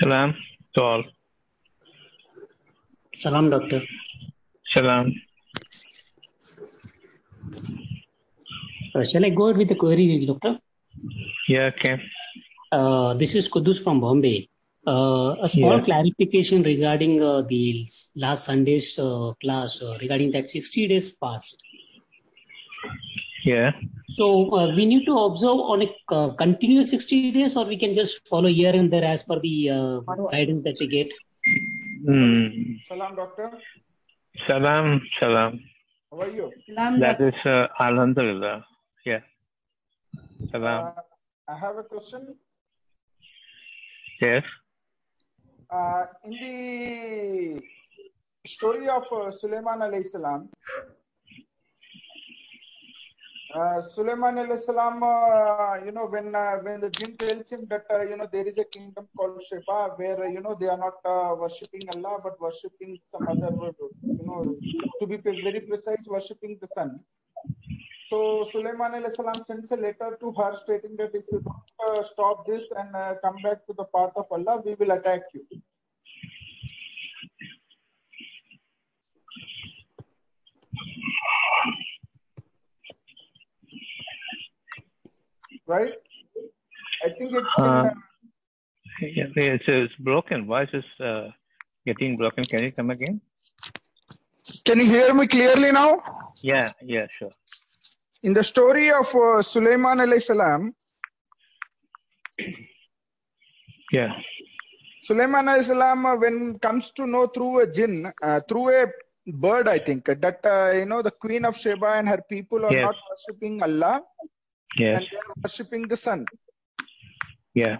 Salam to all. Salam, doctor. Salam. Uh, shall I go ahead with the query, doctor? Yeah, okay. Uh, this is Kudus from Bombay. Uh, a small Yeah. clarification regarding uh, the last Sunday's uh, class uh, regarding that 60 days fast. Yeah. So uh, we need to observe on a uh, continuous 60 days, or we can just follow here and there as per the uh, guidance that we get. Hmm. Salam, doctor. Salam, salam. How are you? Salam, That is uh, Alhamdulillah. Yeah. Salam. Uh, I have a question. Yes. Uh, in the story of uh, Sulaiman alayhi salam, uh, Sulaiman alayhi salam, uh, you know, when uh, when the jinn tells him that uh, you know there is a kingdom called Sheba where you know they are not uh, worshipping Allah but worshipping some other, you know, to be very precise, worshipping the sun. So Sulaiman alayhi salam sends a letter to her stating that if you don't uh, stop this and come back to the path of Allah, we will attack you. Right? I think it's Uh, uh, Yeah, It's, it's broken. Voice is uh, getting broken. Can you come again? Can you hear me clearly now? Yeah, yeah, sure. In the story of uh, Sulaiman alayhi salam, Yeah. Sulaiman alayhi salam, uh, when comes to know through a jinn, uh, through a bird, I think, that, uh, you know, the queen of Sheba and her people are Yes. not worshipping Allah Yes. and they are worshipping the sun. Yeah.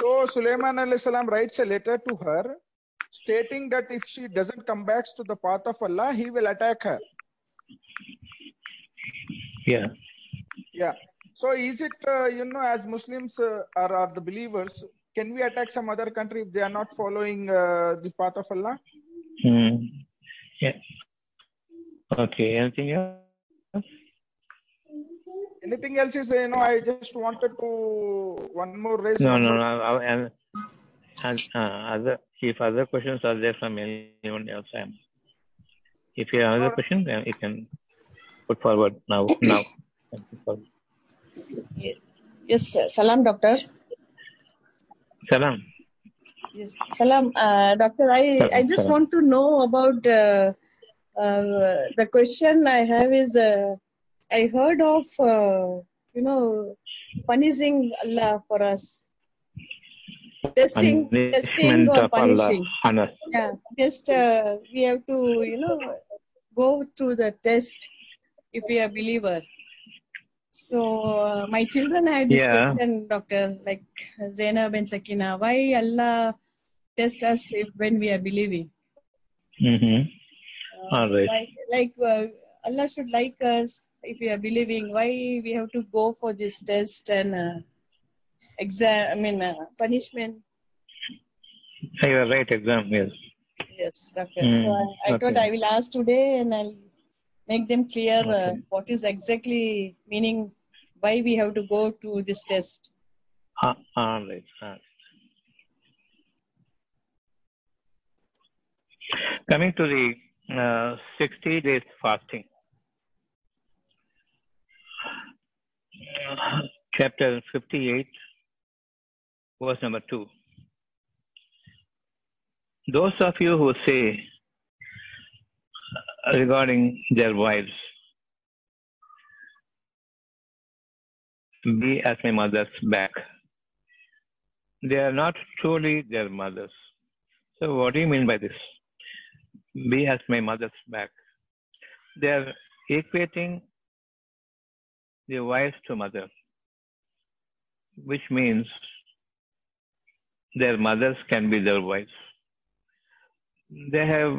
So Sulaiman alayhi salam writes a letter to her stating that if she doesn't come back to the path of Allah, he will attack her. Yeah. Yeah. So is it, uh, you know, as Muslims uh, are, are the believers, can we attack some other country if they are not following uh, the path of Allah? Hmm. Yeah. Okay. Anything else? Anything else is, you know, I just wanted to one more raise. No, no, no. I- And, and uh, other, if other questions are there from anyone else, I'm. If you have another question, then you can put forward now. Now. Put. Yes, sir. Salam, doctor. Salam. Yes, salam, uh, doctor. I, Salam, I just salam. want to know about uh, uh, the question I have is uh, I heard of uh, you know punishing Allah for us, testing, testing or Allah punishing. Yeah, just uh, we have to you know go through the test if we are believer. So uh, my children had this Yeah. question, doctor, like Zainab and Sakina, why Allah test us if, when we are believing? Mm-hmm. Uh, All right. Like, like uh, Allah should like us if we are believing. Why we have to go for this test and uh, exam? I mean uh, punishment. You are right, exam, yes. Yes, doctor. so Mm, I, I thought. I will ask today and I'll make them clear uh, what is exactly meaning why we have to go to this test. Ah, all right. all right. Coming to the uh, 60 days fasting. Chapter 58, verse number 2. Those of you who say regarding their wives, be as my mother's back. They are not truly their mothers. So, what do you mean by this? Be as my mother's back. They are equating the wives to mother, which means their mothers can be their wives. They have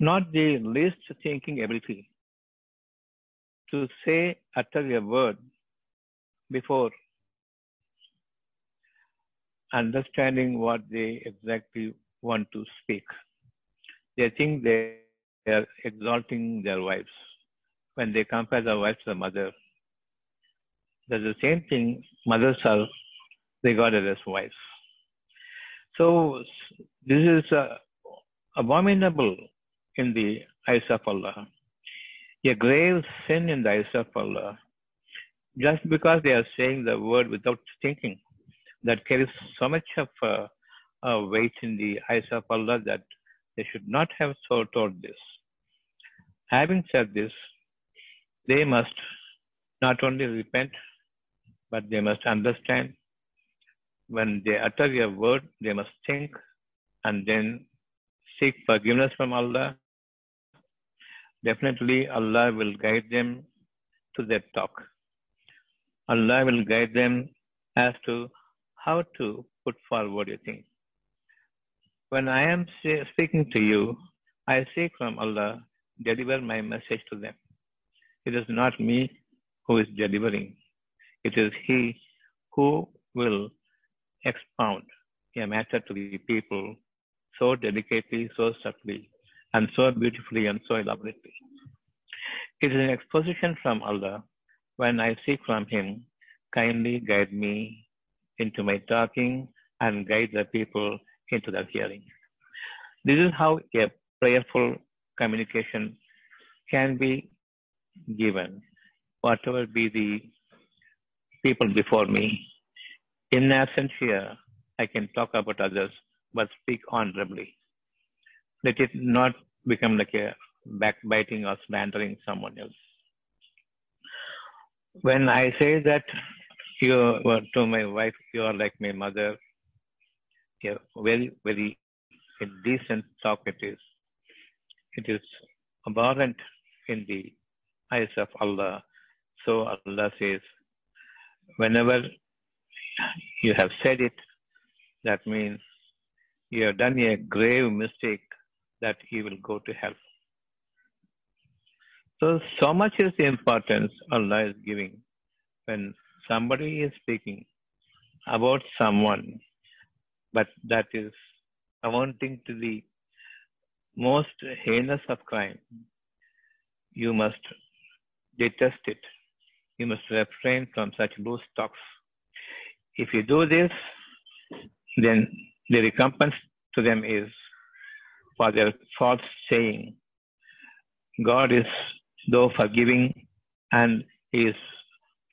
not the least thinking ability to say, utter a word before understanding what they exactly want to speak. They think they are exalting their wives when they compare the wives to the mother. That's the same thing, mothers are regarded as wives. So this is uh, abominable in the eyes of Allah. A grave sin in the eyes of Allah. Just because they are saying the word without thinking, that carries so much of uh, uh, weight in the eyes of Allah that they should not have so told this. Having said this, they must not only repent, but they must understand when they utter a word, they must think and then seek forgiveness from Allah. Definitely, Allah will guide them to their talk. Allah will guide them as to how to put forward a thing. When I am speaking to you, I seek from Allah, deliver my message to them. It is not me who is delivering. It is He who will expound a matter to the people so delicately, so subtly, and so beautifully and so elaborately. It is an exposition from Allah. When I seek from Him, kindly guide me into my talking and guide the people into their hearing. This is how a prayerful communication can be given, whatever be the people before me. In absence here, I can talk about others, but speak honorably. Let it not become like a backbiting or slandering someone else. When I say that you were to my wife, you are like my mother, a very, very indecent talk it is. It is abhorrent in the eyes of Allah. So Allah says, whenever you have said it, that means you have done a grave mistake that you will go to hell. So, so much is the importance Allah is giving when somebody is speaking about someone, but that is amounting to the most heinous of crime. You must detest it. You must refrain from such loose talks. If you do this, then the recompense to them is for their false saying. God is though forgiving and he is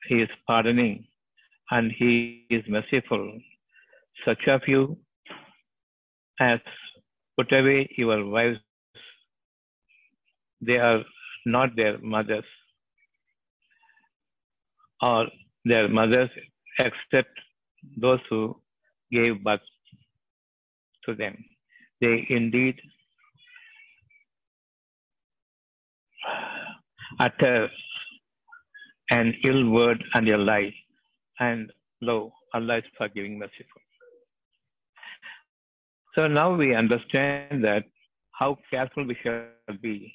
he is pardoning and he is merciful. Such of you as put away your wives, they are not their mothers or their mothers except those who gave birth to them. They indeed utter an ill word and a lie, and lo, Allah is forgiving, merciful. So now we understand that how careful we shall be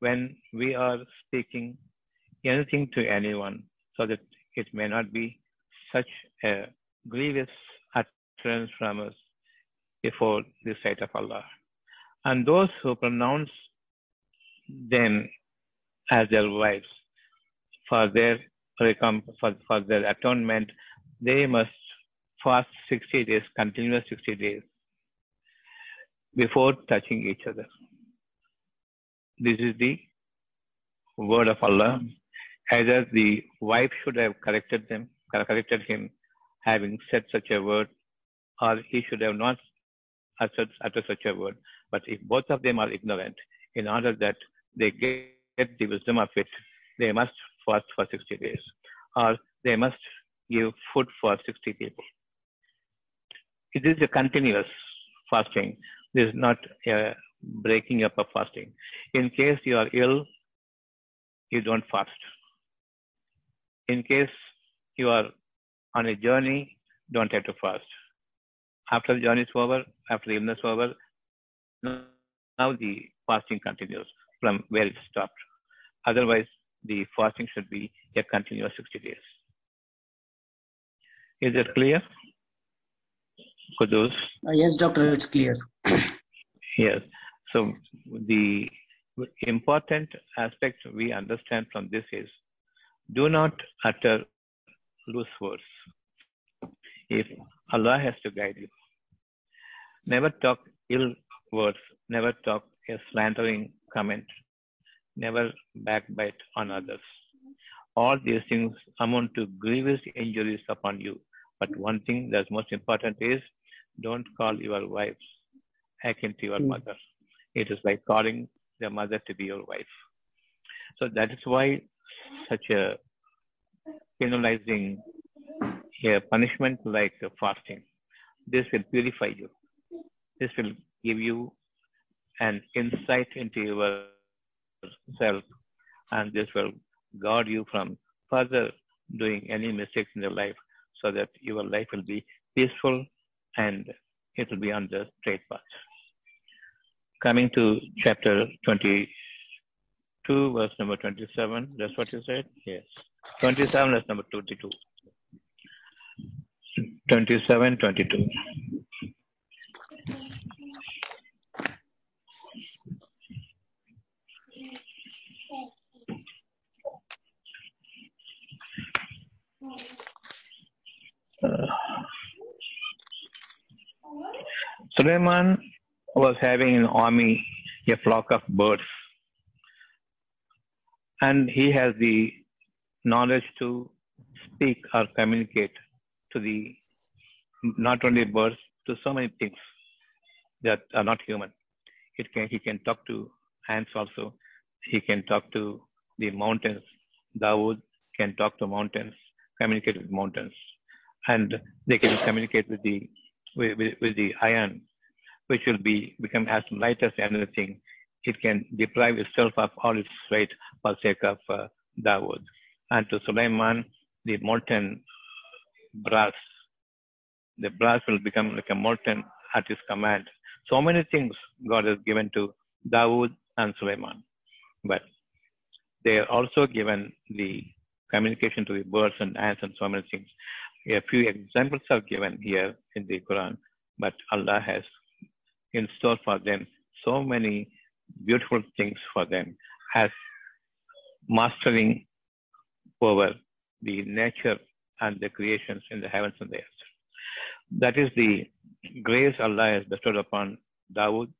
when we are speaking anything to anyone, so that it may not be such a grievous utterance from us before the sight of Allah. And those who pronounce them as their wives for their for, for their atonement, they must fast 60 days, continuous 60 days before touching each other. This is the word of Allah. Either the wife should have corrected them, corrected him, having said such a word, or he should have not uttered, uttered such a word. But if both of them are ignorant, in order that they get the wisdom of it, they must fast for 60 days, or they must give food for 60 people. It is a continuous fasting. This is not a breaking up of fasting. In case you are ill, you don't fast. In case you are on a journey, don't have to fast. After the journey is over, after the illness is over, now the fasting continues from where it stopped. Otherwise, the fasting should be a continuous 60 days. Is it clear? Kudus? Uh, yes, doctor, it's clear. Yes. So the important aspect we understand from this is do not utter loose words. If Allah has to guide you, Never talk ill words, never talk a slandering comment, never backbite on others. All these things amount to grievous injuries upon you. But one thing that's most important is don't call your wives akin to your Hmm. mother. It is like calling the mother to be your wife. So that is why such a penalizing a punishment like fasting. This will purify you. This will give you an insight into yourself, and this will guard you from further doing any mistakes in your life so that your life will be peaceful and it will be on the straight path. Coming to chapter 22, verse number 27, that's what you said? Yes. 27, verse number 22. 27, 22. Uh, Suleiman was having an army, a flock of birds, and he has the knowledge to speak or communicate to the not only birds, to so many things that are not human. It can he can talk to ants also. He can talk to the mountains. Dawood can talk to mountains, communicate with mountains, and they can communicate with the with, with, with the iron, which will be become as light as anything. It can deprive itself of all its weight for sake of uh, Dawood. And to Sulaiman, the molten brass, the brass will become like a molten at his command. So many things God has given to Dawood and Sulaiman. But they are also given the communication to the birds and ants and so many things. A few examples are given here in the Quran, but Allah has in store for them so many beautiful things for them as mastering over the nature and the creations in the heavens and the earth. That is the grace Allah has bestowed upon Dawood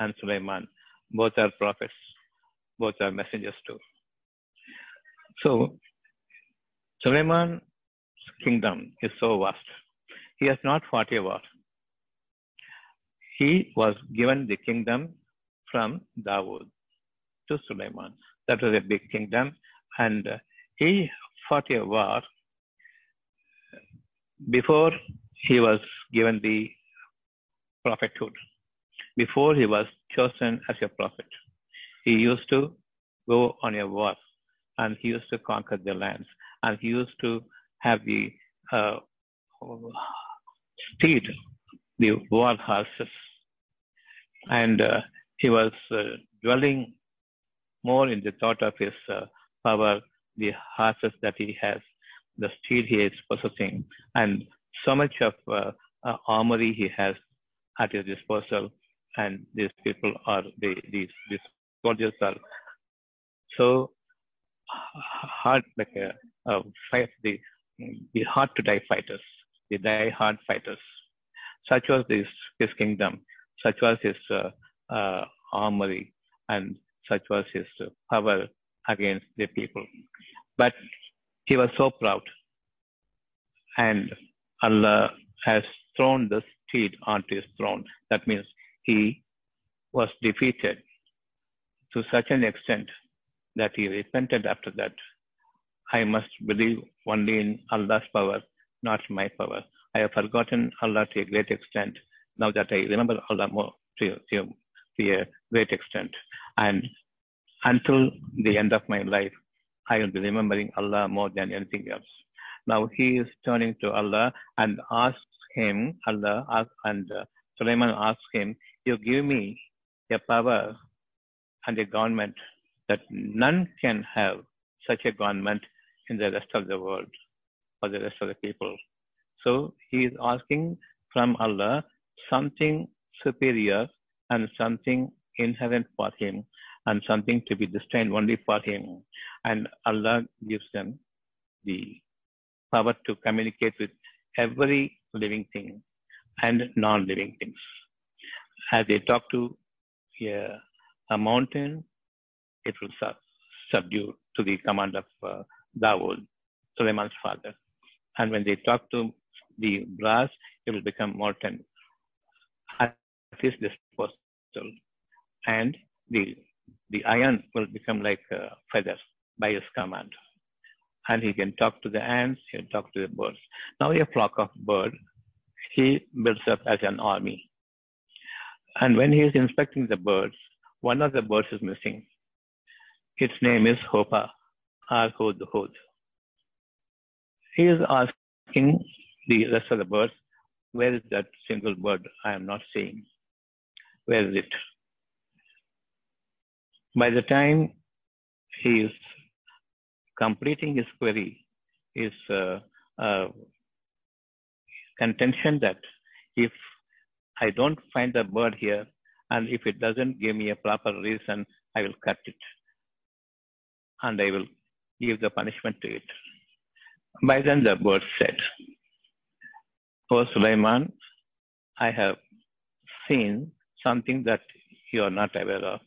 and Sulaiman. Both are prophets, both are messengers too. So, Sulaiman's kingdom is so vast. He has not fought a war. He was given the kingdom from Dawood to Sulaiman. That was a big kingdom, and uh, he fought a war before he was given the prophethood, before he was chosen as a prophet. He used to go on a war and he used to conquer the lands and he used to have the uh, steed, the war horses. And uh, he was uh, dwelling more in the thought of his uh, power, the horses that he has, the steed he is possessing, and so much of uh, armory he has at his disposal. And these people are, they, these, these soldiers are so hard, like a, a fight, the, the hard to die fighters, the die hard fighters. Such was this, his kingdom, such was his uh, uh, armory, and such was his power against the people. But he was so proud, and Allah has thrown the steed onto his throne. That means he was defeated to such an extent that he repented after that. I must believe only in Allah's power, not my power. I have forgotten Allah to a great extent. Now that I remember Allah more to, to, to a great extent. And until the end of my life, I will be remembering Allah more than anything else. Now he is turning to Allah and asks him, Allah ask, and uh, Sulaiman asks him, You give me a power and a government that none can have such a government in the rest of the world or the rest of the people. So he is asking from Allah something superior and something inherent for him and something to be destined only for him. And Allah gives them the power to communicate with every living thing and non living things. as they talk to a, a mountain, it will sub- subdue to the command of uh, Dawood, Suleiman's father. And when they talk to the brass, it will become molten his disposal. And the, the iron will become like uh, a feather by his command. And he can talk to the ants, he can talk to the birds. Now a flock of birds, he builds up as an army. And when he is inspecting the birds, one of the birds is missing. Its name is Hoopoe, or Hod. He is asking the rest of the birds, where is that single bird I am not seeing? Where is it? By the time he is completing his query, his uh, uh, contention that if I don't find the bird here, and if it doesn't give me a proper reason, I will cut it. And I will give the punishment to it. By then the bird said, O Sulaiman, I have seen something that you are not aware of,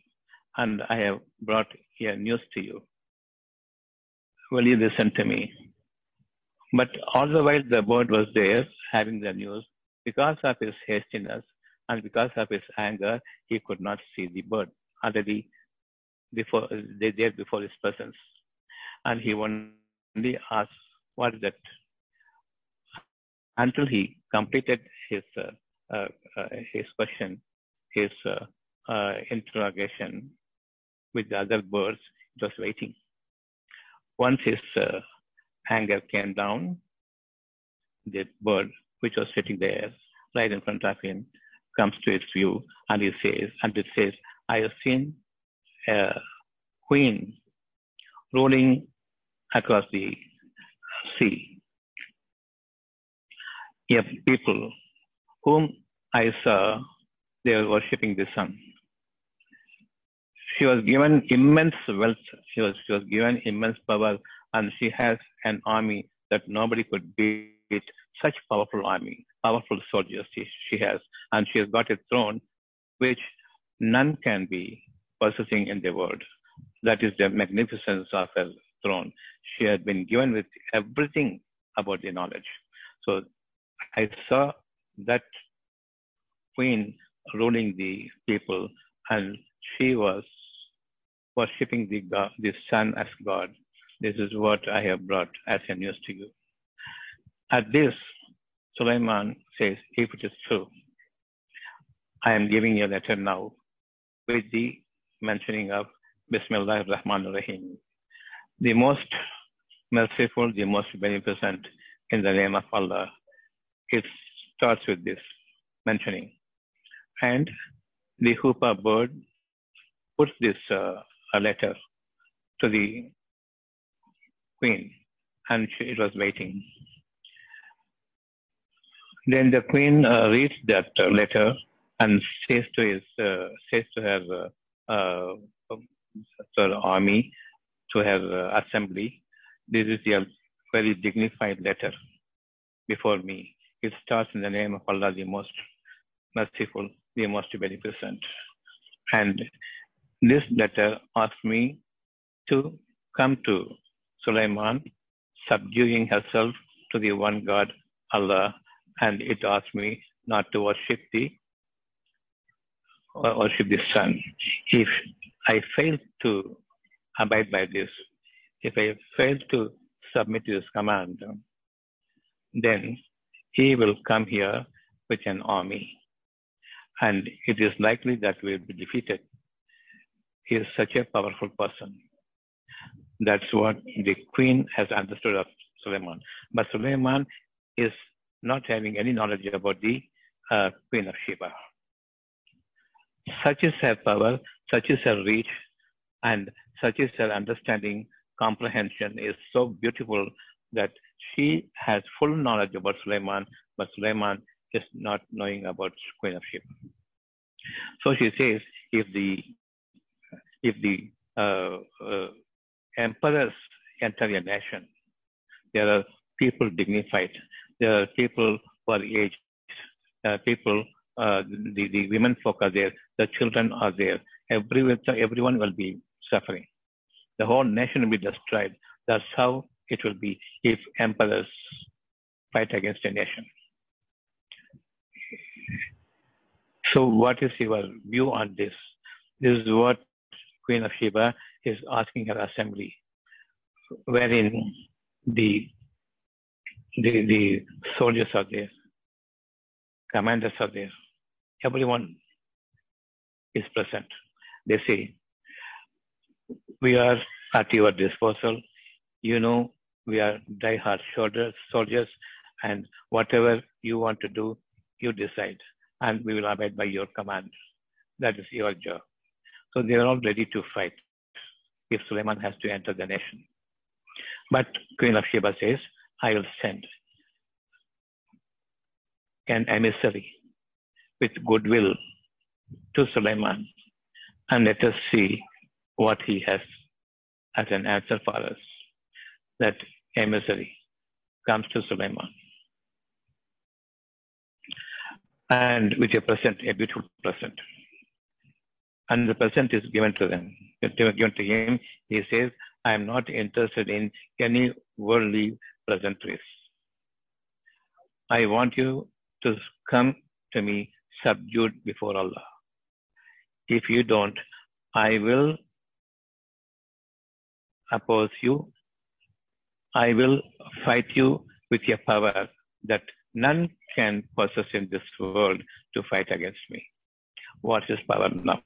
and I have brought here news to you. Will you listen to me? But all the while the bird was there having the news. Because of his hastiness and because of his anger, he could not see the bird already before they there before his presence. And he only asked, What is that? Until he completed his uh, uh, uh, his question, his uh, uh, interrogation with the other birds, was waiting. Once his uh, anger came down, the bird, which was sitting there right in front of him, comes to its view and he says, and it says, I have seen a queen rolling across the sea. A people whom I saw, they were worshipping the sun. She was given immense wealth. She was, she was given immense power and she has an army that nobody could beat. Such powerful army, powerful soldiers she, she has, and she has got a throne which none can be possessing in the world. That is the magnificence of her throne. She had been given with everything about the knowledge. So I saw that queen ruling the people, and she was worshipping the God, the sun as God. This is what I have brought as a news to you. At this, Sulaiman says, if it is true, I am giving you a letter now with the mentioning of Bismillah ar-Rahman ar-Rahim. The most merciful, the most beneficent in the name of Allah. It starts with this mentioning. And the Hoopoe bird puts this uh, a letter to the queen and she, it was waiting. Then the queen uh, reads that uh, letter and says to his uh, says to her uh, her army, to her assembly, this is a very dignified letter before me. It starts in the name of Allah, the most merciful, the most beneficent. And this letter asks me to come to Sulaiman, subduing herself to the one God, Allah, and it asks me not to worship the worship the sun. If I fail to abide by this, if I fail to submit to this command, then he will come here with an army. And it is likely that we will be defeated. He is such a powerful person. That's what the queen has understood of Suleiman. But Suleiman is not having any knowledge about the uh, Queen of Sheba. Such is her power, such is her reach, and such is her understanding, comprehension is so beautiful that she has full knowledge about Suleiman, but Suleiman is not knowing about Queen of Sheba. So she says, if the if the uh, uh, emperors enter a nation, there are people dignified, there are people who are aged, are people uh, the, the women folk are there, the children are there. Every, everyone will be suffering. The whole nation will be destroyed. That's how it will be if emperors fight against a nation. So, what is your view on this? This is what Queen of Sheba is asking her assembly, wherein the the, the soldiers are there, commanders are there, everyone is present. They say, We are at your disposal. You know, we are die-hard soldiers, and whatever you want to do, you decide, and we will abide by your command. That is your job. So they are all ready to fight if Suleiman has to enter the nation. But Queen of Sheba says, I will send an emissary with goodwill to Suleiman and let us see what he has as an answer for us. That emissary comes to Suleiman. And with a present, a beautiful present. And the present is given to them, given to him. He says, I am not interested in any worldly pleasantries. I want you to come to me subdued before Allah. If you don't, I will oppose you. I will fight you with your power that none can possess in this world to fight against me. What is power now?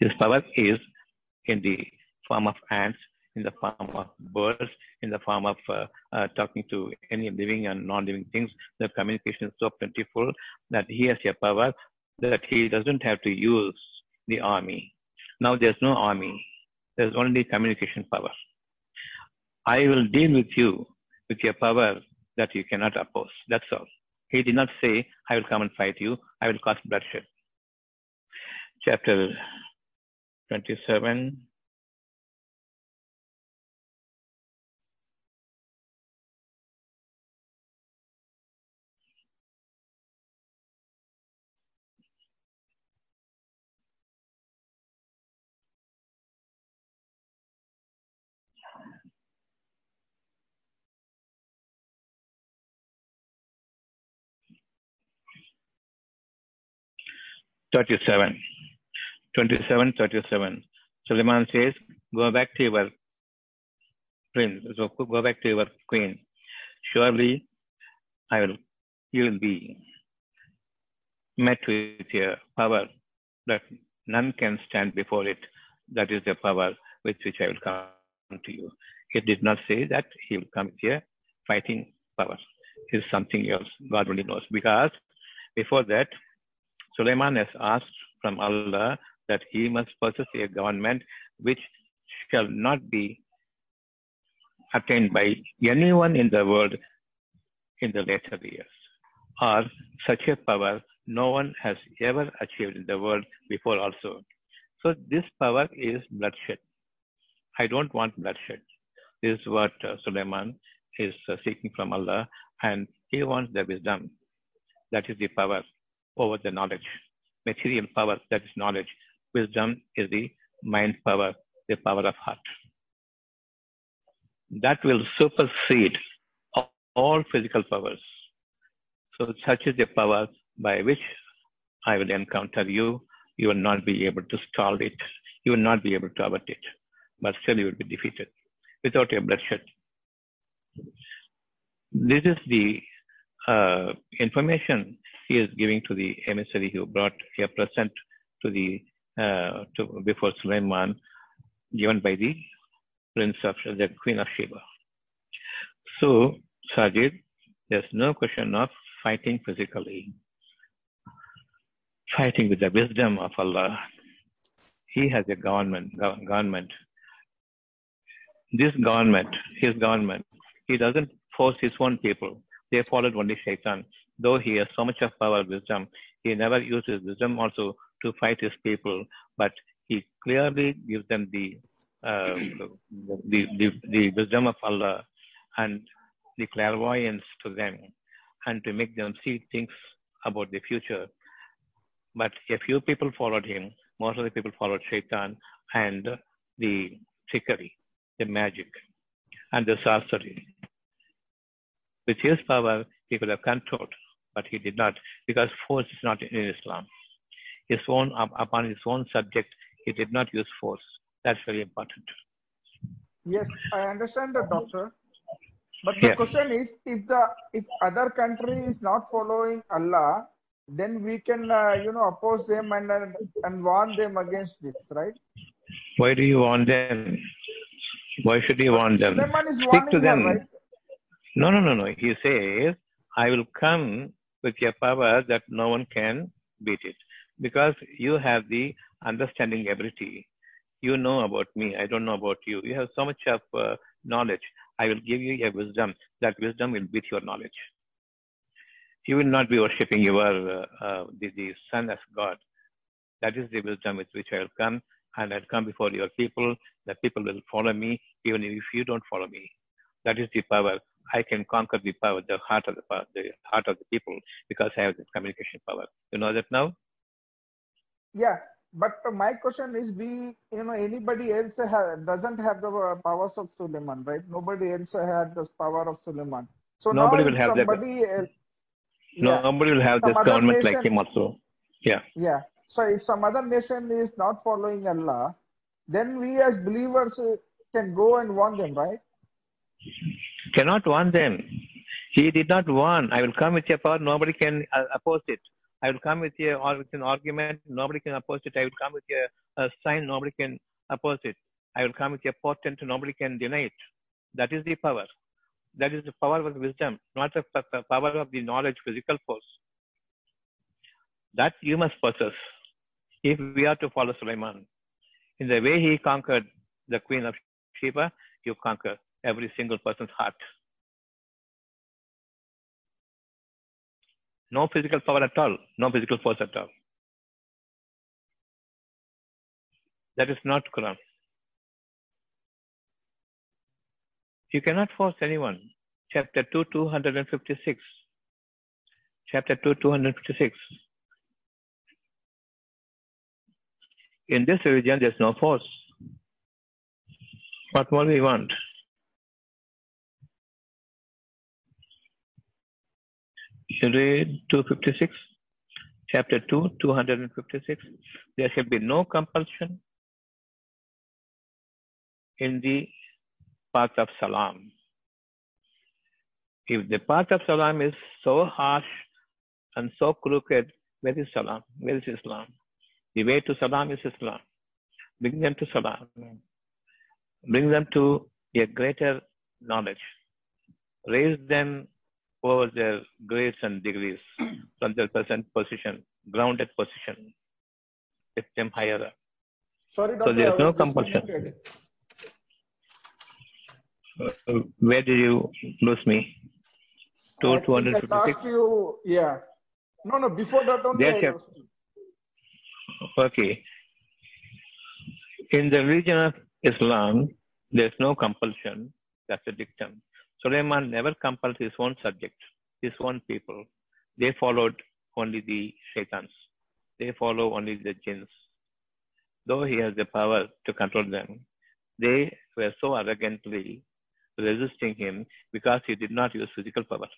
His power is in the form of ants, in the form of birds, in the form of uh, uh, talking to any living and non-living things. The communication is so plentiful that he has a power that he doesn't have to use the army. Now there's no army. There's only communication power. I will deal with you with your power that you cannot oppose. That's all. He did not say, I will come and fight you. I will cause bloodshed. Chapter 27. 37. 27, 37. Suleiman says, Go back to your prince. So go back to your queen. Surely I will you will be met with your power that none can stand before it. That is the power with which I will come to you. He did not say that he will come here fighting power. It is something else. God only knows. Because before that, Suleiman has asked from Allah that he must possess a government which shall not be attained by anyone in the world in the later years, or such a power no one has ever achieved in the world before also. So this power is bloodshed. I don't want bloodshed. This is what uh, Suleiman is uh, seeking from Allah, and he wants the wisdom. That is the power over the knowledge. Material power, that is knowledge. Wisdom is the mind power, the power of heart. That will supersede all physical powers. So such is the power by which I will encounter you. You will not be able to stall it. You will not be able to avert it. But still you will be defeated without a bloodshed. This is the uh, information he is giving to the emissary who brought a present to the uh, to before Sulaiman, given by the prince of the queen of Sheba. So, Sajid, there's no question of fighting physically, fighting with the wisdom of Allah. He has a government, government. This government, his government, he doesn't force his own people. They followed only Shaitan though he has so much of power, wisdom, he never uses wisdom also to fight his people, but he clearly gives them the, uh, the, the, the wisdom of Allah and the clairvoyance to them and to make them see things about the future. But a few people followed him. Most of the people followed Shaitan and the trickery, the magic, and the sorcery. With his power, he could have controlled, but he did not, because force is not in Islam. His own upon his own subject, he did not use force. That's very important. Yes, I understand that, doctor. But the Yeah. question is, if the if other country is not following Allah, then we can uh, you know oppose them and and, and warn them against this, right? Why do you want them? Why should you want them? Is Speak to her, them. right? No, no, no, no. He says, I will come with a power that no one can beat it. Because you have the understanding ability. You know about me. I don't know about you. You have so much of uh, knowledge. I will give you a wisdom. That wisdom will beat your knowledge. You will not be worshipping your uh, uh, the, the sun as God. That is the wisdom with which I will come, and I'll come before your people. The people will follow me, even if you don't follow me. That is the power. I can conquer the power, the heart of the power, the heart of the people, because I have this communication power. You know that now? Yeah, but my question is, we you know anybody else ha- doesn't have the uh, powers of Suleiman, right? Nobody else had this power of Suleiman. So Nobody will have that. somebody else, yeah, Nobody will have this government like him also. Yeah. Yeah. So if some other nation is not following Allah, then we as believers uh, can go and warn them, right? Cannot warn them. He did not warn. I will come with a power. Nobody can uh, oppose it. I will come with a or with an argument. Nobody can oppose it. I will come with a, a sign. Nobody can oppose it. I will come with a portent. Nobody can deny it. That is the power. That is the power of wisdom, not the power of the knowledge, physical force. That you must possess if we are to follow Sulaiman. In the way he conquered the queen of Sheba, you conquer every single person's heart. No physical power at all, no physical force at all. That is not Quran. You cannot force anyone. Chapter 2, 256. Chapter 2, 256. In this religion, there's no force. What more we want? You 256, chapter 2, 256. There shall be no compulsion in the path of Salam. If the path of Salam is so harsh and so crooked, where is Salam? Where is Islam? The way to Salam is Islam. Bring them to Salam. Bring them to a greater knowledge. Raise them over their grades and degrees from their present position, grounded position. Lift them higher up. Sorry, So there's no compulsion. Uh, Where did you lose me? To I 256? you. Yeah. No, no. Before that only. Yes, I yes. lost you. Okay. In the religion of Islam, there's no compulsion. That's a dictum. Suleiman never compelled his own subjects, his own people. They followed only the shaitans. They follow only the jinns. Though he has the power to control them, they were so arrogantly resisting him because he did not use physical power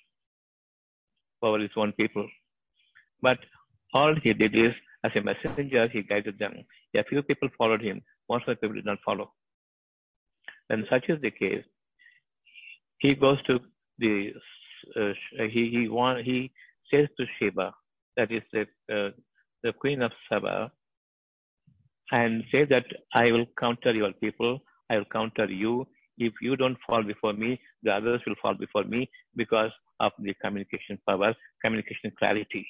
over his own people. But all he did is, as a messenger, he guided them. A few people followed him, most of the people did not follow. When such is the case, he goes to the uh, he he want, he says to Sheba, that is the uh, the queen of Saba, and say that I will counter your people, I will counter you. If you don't fall before me, the others will fall before me because of the communication power, communication clarity.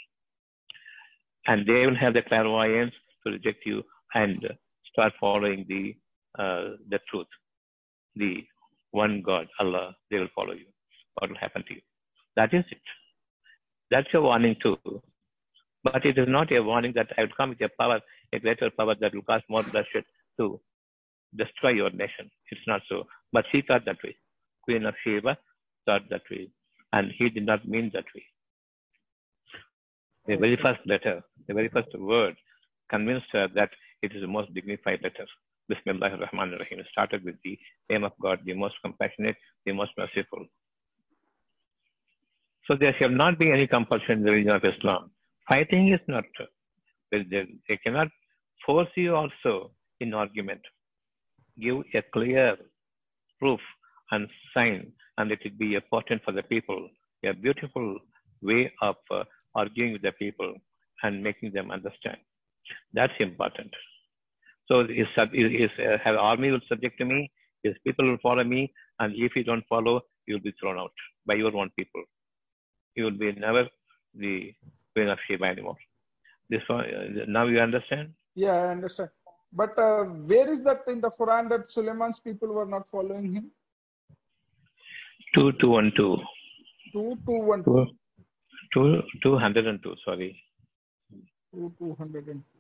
And they will have the clairvoyance to reject you and start following the uh, the truth, the one God, Allah. They will follow you. What will happen to you? That is it. That's a warning too. But it is not a warning that I will come with a power, a greater power that will cause more bloodshed to destroy your nation. It's not so. But she thought that way. Queen of Sheba thought that way. And he did not mean that way. The very first letter, the very first word convinced her that it is the most dignified letter. Bismillah ar-Rahman ar-Rahim started with the name of God, the most compassionate, the most merciful. So there shall not be any compulsion in the religion of Islam. Fighting is not, they, they cannot force you also in argument. Give a clear proof and sign, and it will be important for the people. A beautiful way of uh, arguing with the people and making them understand. That's important. So his, his uh, army will subject to me, his people will follow me, and if you don't follow, you will be thrown out by your own people. You will be never the queen of Sheba anymore. This one, uh, now you understand? Yeah, I understand. But uh, where is that in the Quran that Suleiman's people were not following him? Two, two, one, two. Two, two, one, two. Two, two hundred and two. sorry. 2202.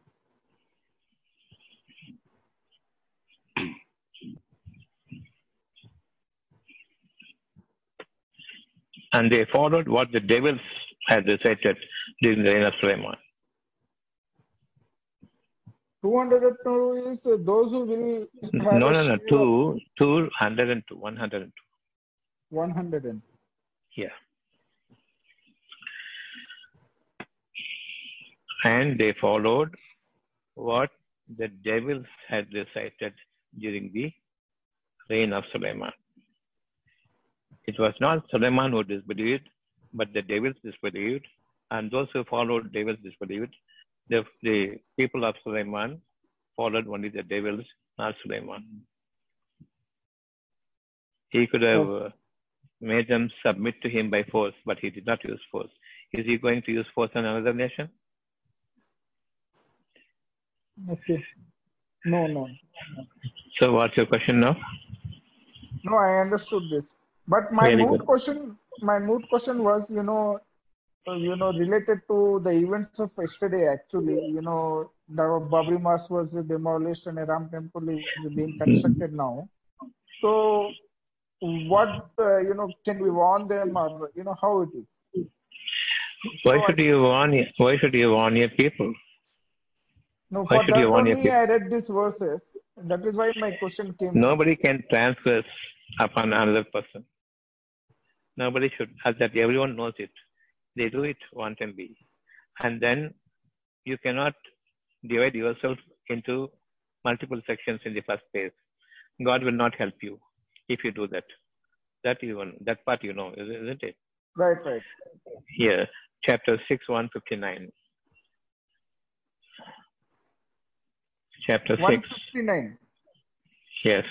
And they followed what the devils had recited during the reign of Suleiman. 202 is uh, those who will No, no, no. Two, two hundred and two. One hundred and two. of 100 and Yeah. And they followed what the devils had recited during the reign of Suleiman. It was not Suleiman who disbelieved, but the devils disbelieved, and those who followed devils disbelieved. The, the people of Suleiman followed only the devils, not Suleiman. He could have uh, made them submit to him by force, but he did not use force. Is he going to use force on another nation? okay. No, no, So, what's your question now? no. I understood this. But my Very moot good. question, my moot question was, you know, uh, you know, related to the events of yesterday. Actually, you know, the Babri Mas was demolished and a Ram temple is being constructed now. So, what uh, you know, can we warn them, or you know, how it is? Why should you warn? Why should you warn your people? No, Why for should that you warn your only people? I read these verses. That is why my question came. Nobody can transgress upon another person. Nobody should. As that everyone knows it. They do it wantonly, and be. And then you cannot divide yourself into multiple sections in the first place. God will not help you if you do that. That you that part you know, isn't it? Right, right. Here, chapter 6, 159. Chapter 6, 159. yes.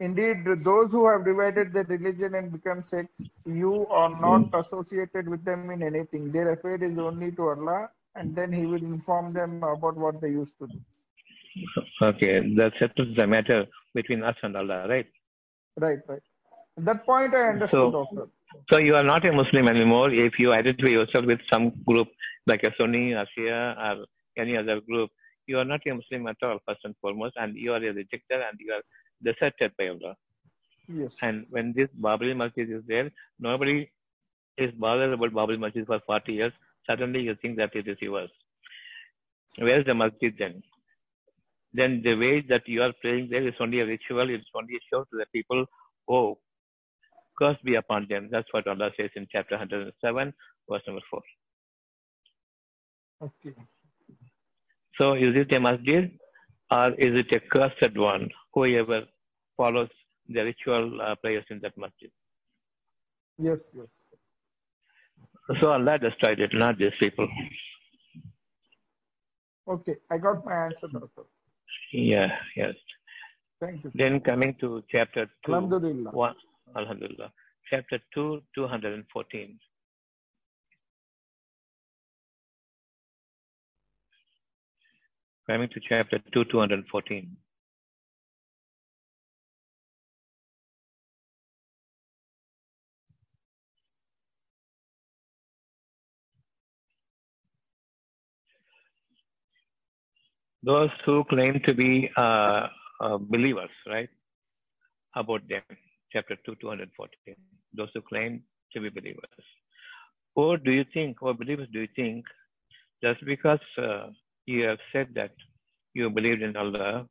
Indeed, those who have divided their religion and become sects, you are not associated with them in anything. Their affair is only to Allah, and then He will inform them about what they used to do. Okay, that settles the matter between us and Allah, right? Right, right. That point I understood, So- Doctor. So you are not a Muslim anymore if you identify yourself with some group like a Sunni, a Shia, or any other group. You are not a Muslim at all, first and foremost, and you are a rejecter and you are deserted by Allah. Yes. And when this Babri Masjid is there, nobody is bothered about Babri Masjid for 40 years. Suddenly you think that it is yours. Where is the masjid then? Then the way that you are praying there is only a ritual, it's only a show to the people, oh, curse be upon them. That's what Allah says in chapter 107, verse number 4. Okay. So is it a masjid or is it a cursed one? Whoever follows the ritual uh, prayers in that masjid. Yes, yes. So Allah destroyed it, not these people. Okay. I got my answer, Doctor. Yeah, yes. Thank you. Then coming to chapter 2. Alhamdulillah. One, Alhamdulillah. Chapter 2, 214. Coming to chapter 2, 214. Those who claim to be uh, uh, believers, right? About them. chapter 2, 214. Those who claim to be believers. Or do you think, or believers, do you think, just because uh, you have said that you believed in Allah,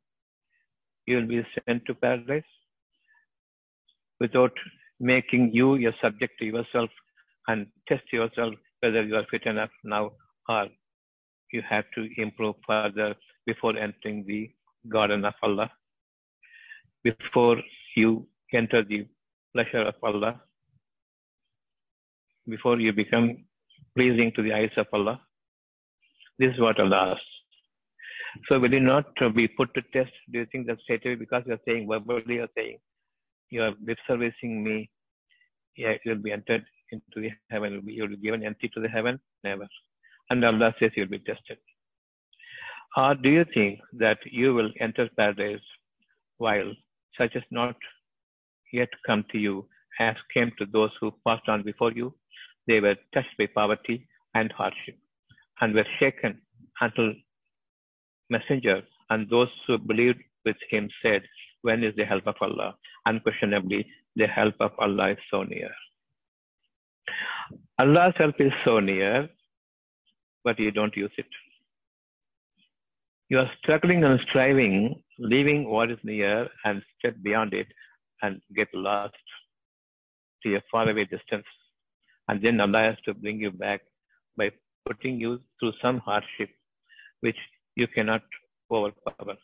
you will be sent to paradise without making you a subject to yourself and test yourself whether you are fit enough now or you have to improve further before entering the garden of Allah, before you enter the pleasure of Allah, before you become pleasing to the eyes of Allah. This is what Allah asks. So will you not be put to test? Do you think that straight away because you are saying verbally, you are saying you are lip me, yeah, you will be entered into the heaven, you will be given entry to the heaven? Never. And Allah says you will be tested. Or do you think that you will enter paradise while such has not yet come to you as came to those who passed on before you? They were touched by poverty and hardship and were shaken until messenger and those who believed with him said, When is the help of Allah? Unquestionably, the help of Allah is so near. Allah's help is so near, but you don't use it. You are struggling and striving, leaving what is near and step beyond it and get lost to a faraway distance. And then Allah has to bring you back by putting you through some hardship which you cannot overpower.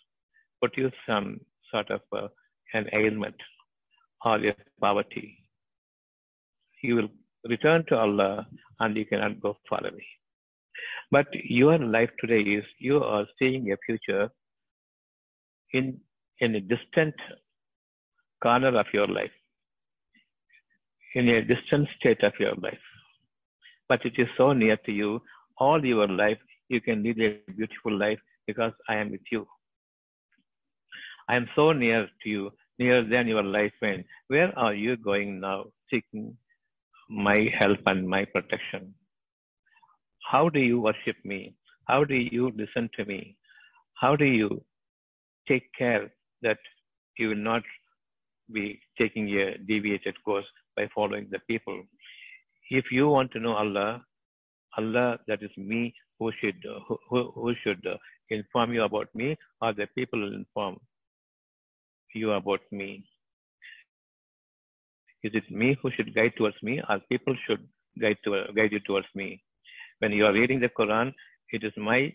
Put you some sort of uh, an ailment or a poverty. You will return to Allah and you cannot go far away. But your life today is you are seeing a future in, in a distant corner of your life, in a distant state of your life. But it is so near to you, all your life, you can lead a beautiful life because I am with you. I am so near to you, nearer than your life when. Where are you going now, seeking my help and my protection? How do you worship me? How do you listen to me? How do you take care that you will not be taking a deviated course by following the people? If you want to know Allah, Allah, that is me, who should who, who should inform you about me, or the people inform you about me? Is it me who should guide towards me, or people should guide to, guide you towards me? When you are reading the Quran, it is my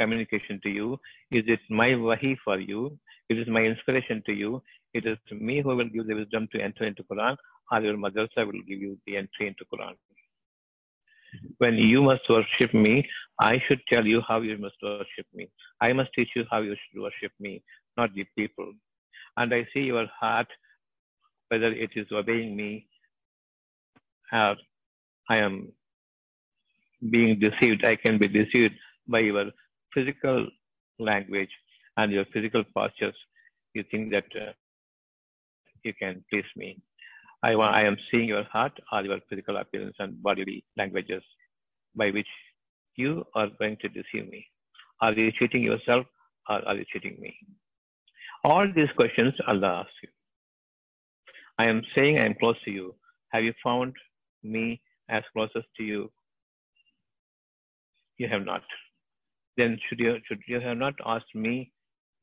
communication to you. Is it my wahi for you? It is my inspiration to you. It is me who will give the wisdom to enter into Quran, or your madrasa will give you the entry into Quran. When you must worship me, I should tell you how you must worship me. I must teach you how you should worship me, not the people. And I see your heart, whether it is obeying me or I am being deceived. I can be deceived by your physical language and your physical postures. You think that uh, you can please me. I, wa- I am seeing your heart or your physical appearance and bodily languages by which you are going to deceive me. Are you cheating yourself or are you cheating me? All these questions Allah asks you. I am saying I am close to you. Have you found me as closest to you? You have not. Then should you should you have not asked me?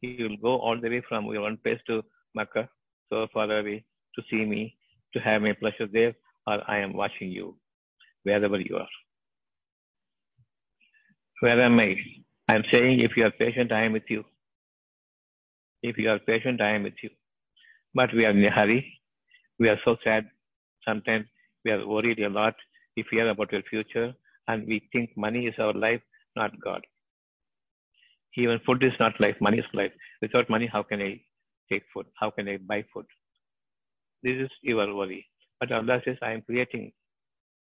You will go all the way from your one place to Makkah, so far away, to see me, to have my pleasure there, or I am watching you, wherever you are. Where am I? I am saying if you are patient, I am with you. If you are patient, I am with you. But we are in a hurry. We are so sad. Sometimes we are worried a lot. We fear about your future and we think money is our life, not God. Even food is not life, money is life. Without money, how can I take food? How can I buy food? This is your worry. But Allah says, I am creating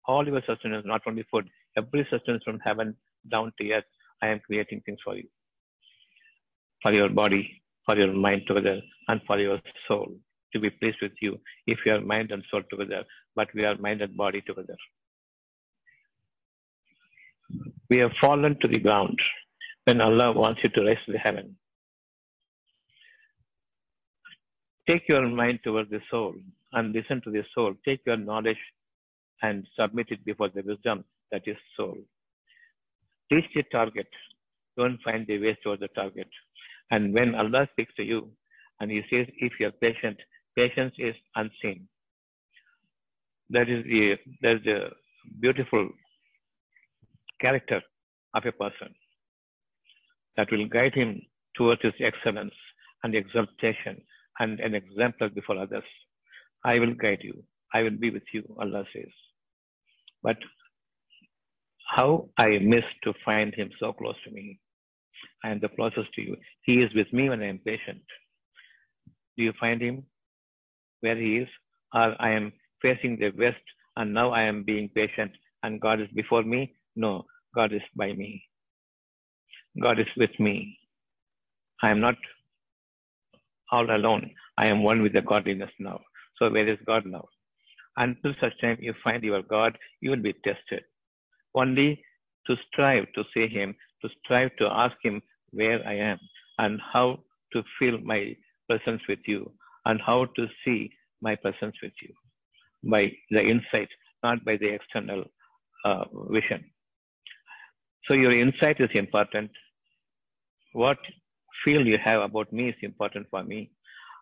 all your sustenance, not only food, every sustenance from heaven down to earth. I am creating things for you, for your body, for your mind together, and for your soul to be pleased with you if you are mind and soul together, but we are mind and body together. We have fallen to the ground when Allah wants you to rise to the heaven. Take your mind towards the soul and listen to the soul. Take your knowledge and submit it before the wisdom that is soul. Reach the target. Don't find the way towards the target. And when Allah speaks to you and He says, if you're patient, patience is unseen. That is the that's the beautiful character of a person that will guide him towards his excellence and exaltation and an example before others. I will guide you. I will be with you, Allah says. But how I miss to find him so close to me. I am the closest to you. He is with me when I am patient. Do you find him where he is? Or I am facing the west and now I am being patient and God is before me? No, God is by me. God is with me. I am not all alone. I am one with the godliness now. So where is God now? Until such time you find your God, you will be tested. Only to strive to see Him, to strive to ask Him where I am and how to feel my presence with you and how to see my presence with you by the insight, not by the external uh, vision. So your insight is important. What feel you have about me is important for me.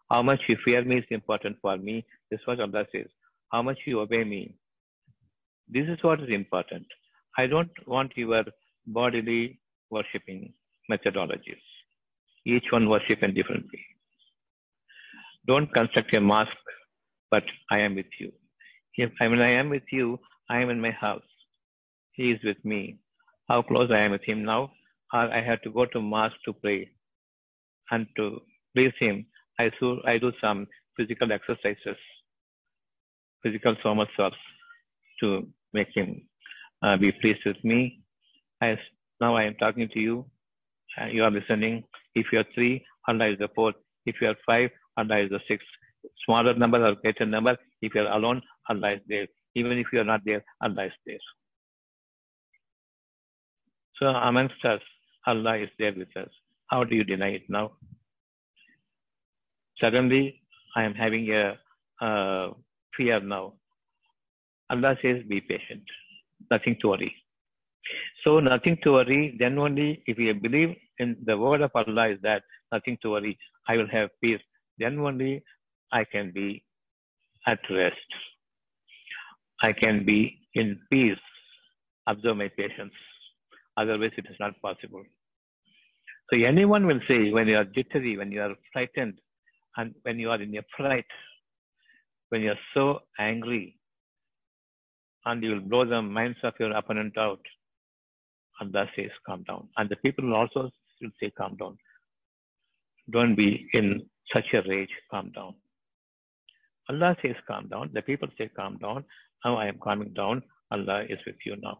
How much you fear me is important for me. This is what Allah says. How much you obey me. This is what is important. I don't want your bodily worshipping methodologies. Each one worship in different way. Don't construct a mosque, but I am with you. If I mean I am with you, I am in my house. He is with me. How close I am with him now? Or I have to go to mosque to pray and to please him. I do, I do some physical exercises, physical somersaults to make him uh, be pleased with me. As now I am talking to you, uh, you are listening. If you are three, Allah is the fourth. If you are five, Allah is the sixth. Smaller number or greater number, if you are alone, Allah is there. Even if you are not there, Allah is there. So amongst us, Allah is there with us. How do you deny it now? Suddenly, I am having a fear now. Allah says, be patient. Nothing to worry. So nothing to worry. Then only if you believe in the word of Allah is that nothing to worry. I will have peace. Then only I can be at rest. I can be in peace. Observe my patience. Otherwise, it is not possible. So anyone will say when you are jittery, when you are frightened, and when you are in a fright, when you are so angry, and you will blow the minds of your opponent out, and Allah says, calm down. And the people also will say, calm down. Don't be in such a rage, calm down. Allah says, calm down. The people say, calm down. Now I am calming down. Allah is with you now.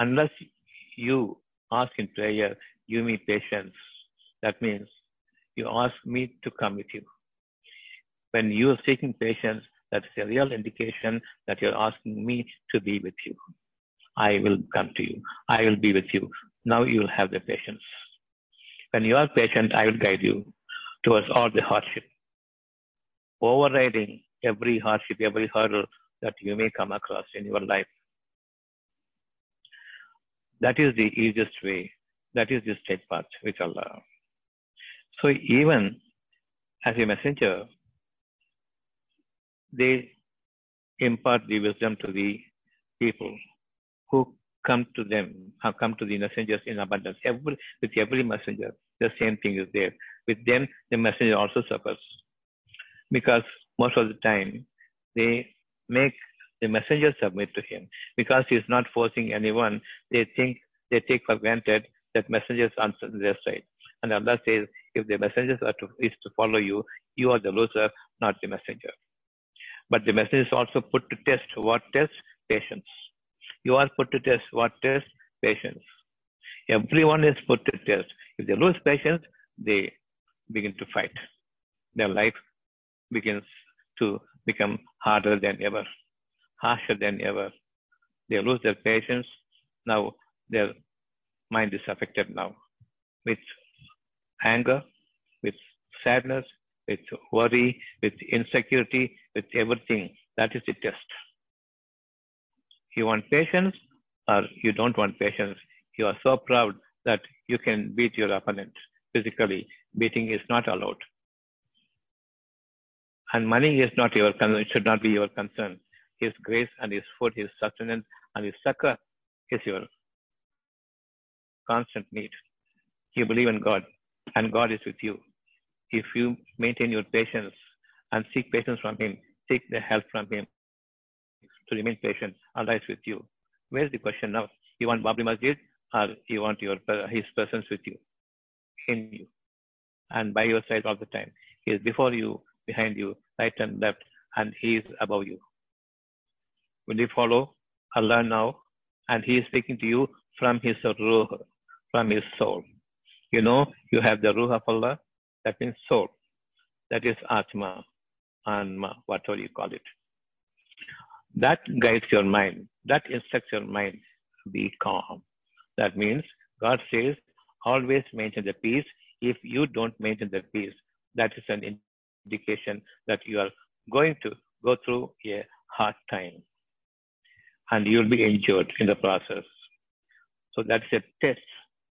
Unless you ask in prayer, give me patience. That means you ask me to come with you. When you are seeking patience, that's a real indication that you're asking me to be with you. I will come to you. I will be with you. Now you will have the patience. When you are patient, I will guide you towards all the hardship, overriding every hardship, every hurdle that you may come across in your life. That is the easiest way. That is the straight path with Allah. So even as a messenger, they impart the wisdom to the people who come to them, have come to the messengers in abundance. Every, with every messenger, the same thing is there. With them, the messenger also suffers. Because most of the time, they make the messenger submit to him. Because he is not forcing anyone, they think, they take for granted that messengers answer their side. And Allah says, if the messengers are to, is to follow you, you are the loser, not the messenger. But the messenger is also put to test. What test? Patience. You are put to test. What test? Patience. Everyone is put to test. If they lose patience, they begin to fight. Their life begins to become harder than ever, harsher than ever. They lose their patience. Now their mind is affected now with anger, with sadness, with worry, with insecurity, with everything. That is the test. You want patience or you don't want patience. You are so proud that you can beat your opponent physically. Beating is not allowed. And money is not your concern, it should not be your concern. His grace and his food, his sustenance and his succor is your constant need. You believe in God and God is with you. If you maintain your patience and seek patience from Him, seek the help from Him to remain patient, Allah is with you. Where's the question now? You want Babri Masjid or you want your His presence with you, in you, and by your side all the time. He is before you, behind you, right and left, and He is above you. Will you follow Allah now? And He is speaking to you from His ruh, from His soul. You know, you have the ruh of Allah, that means soul. That is Atma, Anma, whatever you call it. That guides your mind. That instructs your mind. Be calm. That means God says, always maintain the peace. If you don't maintain the peace, that is an indication that you are going to go through a hard time and you will be injured in the process. So that's a test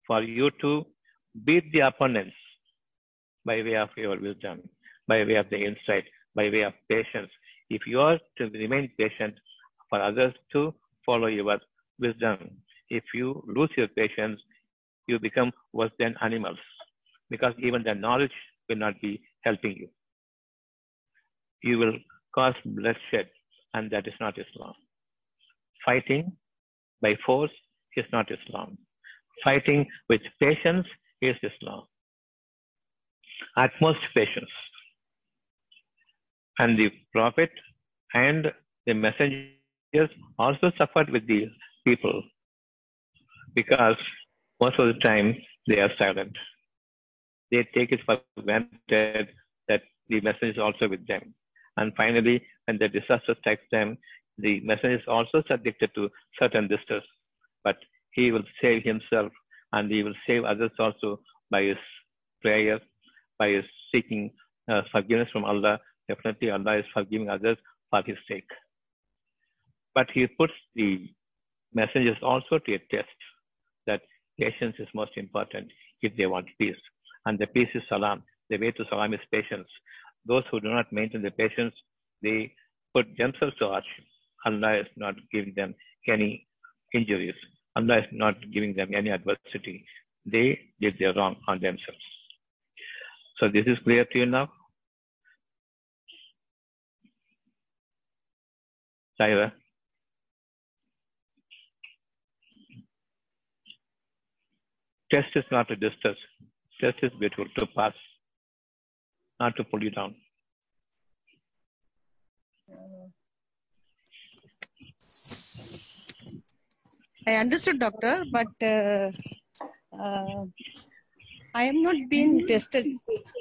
for you to beat the opponents by way of your wisdom, by way of the insight, by way of patience. If you are to remain patient for others to follow your wisdom, if you lose your patience, you become worse than animals because even the knowledge will not be helping you. You will cause bloodshed, and that is not Islam. Fighting by force is not Islam. Fighting with patience is Islam. Utmost patience. And the Prophet and the messengers also suffered with the people because most of the time they are silent. They take it for granted that the message is also with them. And finally, when the disaster strikes them, the messenger is also subjected to certain distress. But he will save himself and he will save others also by his prayer, by his seeking uh, forgiveness from Allah. Definitely, Allah is forgiving others for his sake. But he puts the messengers also to a test that patience is most important if they want peace. And the peace is salam. The way to salam is patience. Those who do not maintain the patience, they put themselves to hardship. Allah is not giving them any injuries. Allah is not giving them any adversity. They did their wrong on themselves. So this is clear to you now? Saira? Test is not to distress. Test is beautiful to pass, not to pull you down. I understood, doctor, but uh, uh, I am not being tested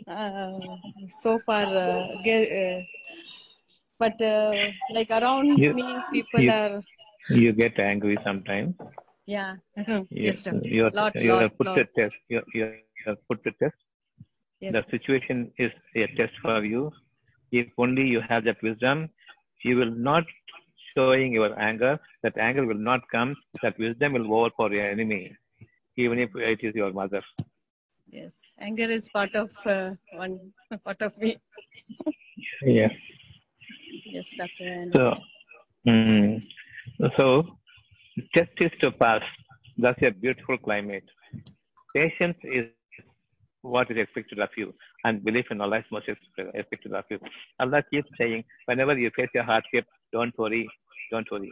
uh, so far. Uh, uh, but uh, like around You- me, people you- are You get angry sometimes. yeah. You, yes, doctor. you, are, Lot, you lot, are put lot. to test. You, you are put to test. Yes. The situation is a test for you. If only you have that wisdom, you will not showing your anger. That anger will not come. That wisdom will overpower your enemy, even if it is your mother. Yes. Anger is part of uh, one part of me. Yes. Yes, doctor. So, mm, so test is to pass. That's a beautiful climate. Patience is what is expected of you, and belief in Allah is most ex- expected of you. Allah keeps saying, whenever you face a hardship, don't worry, don't worry.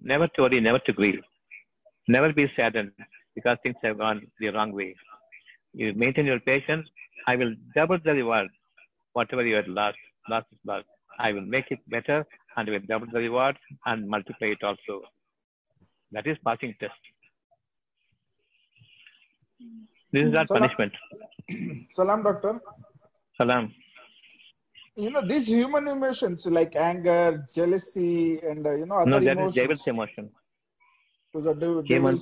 Never to worry, never to grieve. Never be saddened because things have gone the wrong way. You maintain your patience, I will double the reward. Whatever you had lost, lost is lost. I will make it better and will double the reward and multiply it also. That is passing test. This is not mm, Salam. punishment. Salam, doctor. Salam. You know, these human emotions like anger, jealousy, and uh, you know, other No, that is emotions. devil's emotion. Those are dev- Human-.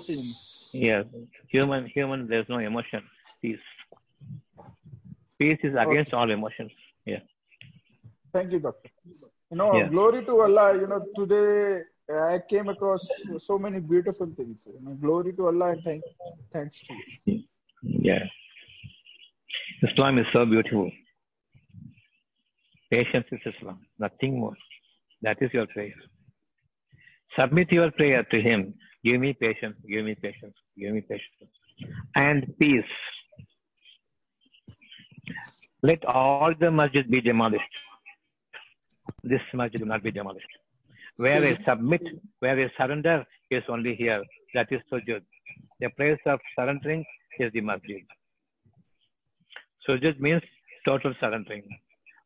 Yes. Human, human, there's no emotion. Peace. Peace is against all emotions. Yeah. Thank you, doctor. You know, Yeah. glory to Allah. You know, today I came across so many beautiful things. You know, glory to Allah and thank, thanks to you. Yeah. Islam is so beautiful. Patience is Islam, nothing more. That is your prayer. Submit your prayer to Him. Give me patience, give me patience, give me patience. And peace. Let all the masjid be demolished. This masjid will not be demolished. Where I submit, where I surrender is only here. That is sujood. The place of surrendering is the masjid. Sujood means total surrendering.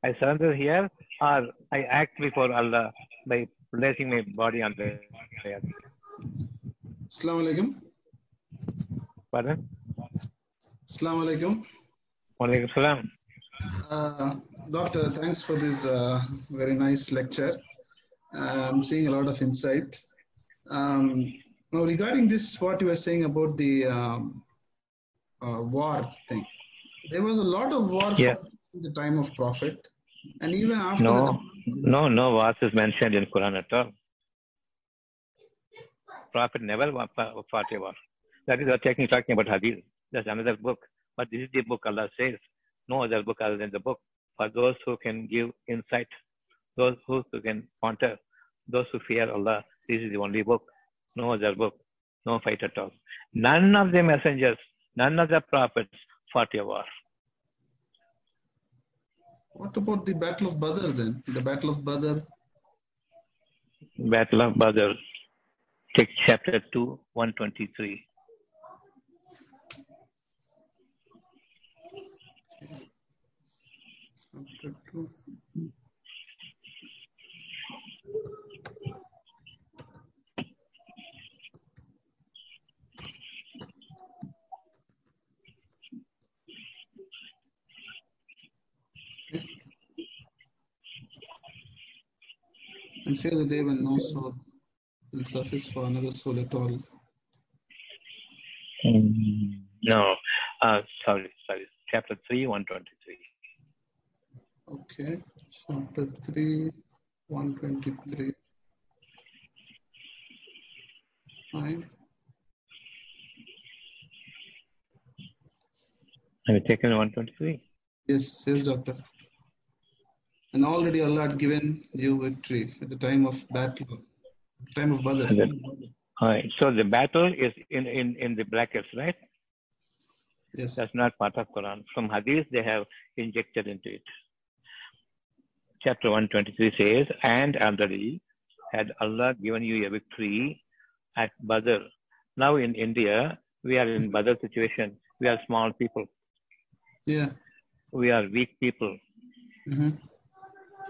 I surrender here or I act before Allah by placing my body on the prayer. Assalamu alaikum. Pardon? Assalamu alaikum. Walaikum salam. Uh, doctor, thanks for this uh, very nice lecture. Uh, I'm seeing a lot of insight. Um, now, regarding this, what you were saying about the um, uh, war thing, there was a lot of war Yeah. The time of Prophet, and even after No, the no, no verse is mentioned in Quran at all. Prophet never fought a war. That is, we are taking, talking about Hadith. That's another book. But this is the book Allah says. No other book other than the book. For those who can give insight, those who who can ponder, those who fear Allah, this is the only book. No other book. No fight at all. None of the messengers, none of the prophets fought a war. What about the Battle of Badr then? The Battle of Badr, Battle of Badr, take chapter 2, 123. chapter 2. And fear the day when no soul will suffice for another soul at all. No, uh, sorry, sorry. Chapter 3, 123. Okay, chapter 3, 123. Fine. Have you taken 123? Yes, yes, doctor. And already Allah had given you victory at the time of battle, time of Badr. Okay. All right. So the battle is in, in, in the brackets, right? Yes. That's not part of Quran. From Hadith, they have injected into it. Chapter 123 says, And already had Allah given you a victory at Badr. Now in India, we are in Badr situation. We are small people. Yeah. We are weak people. hmm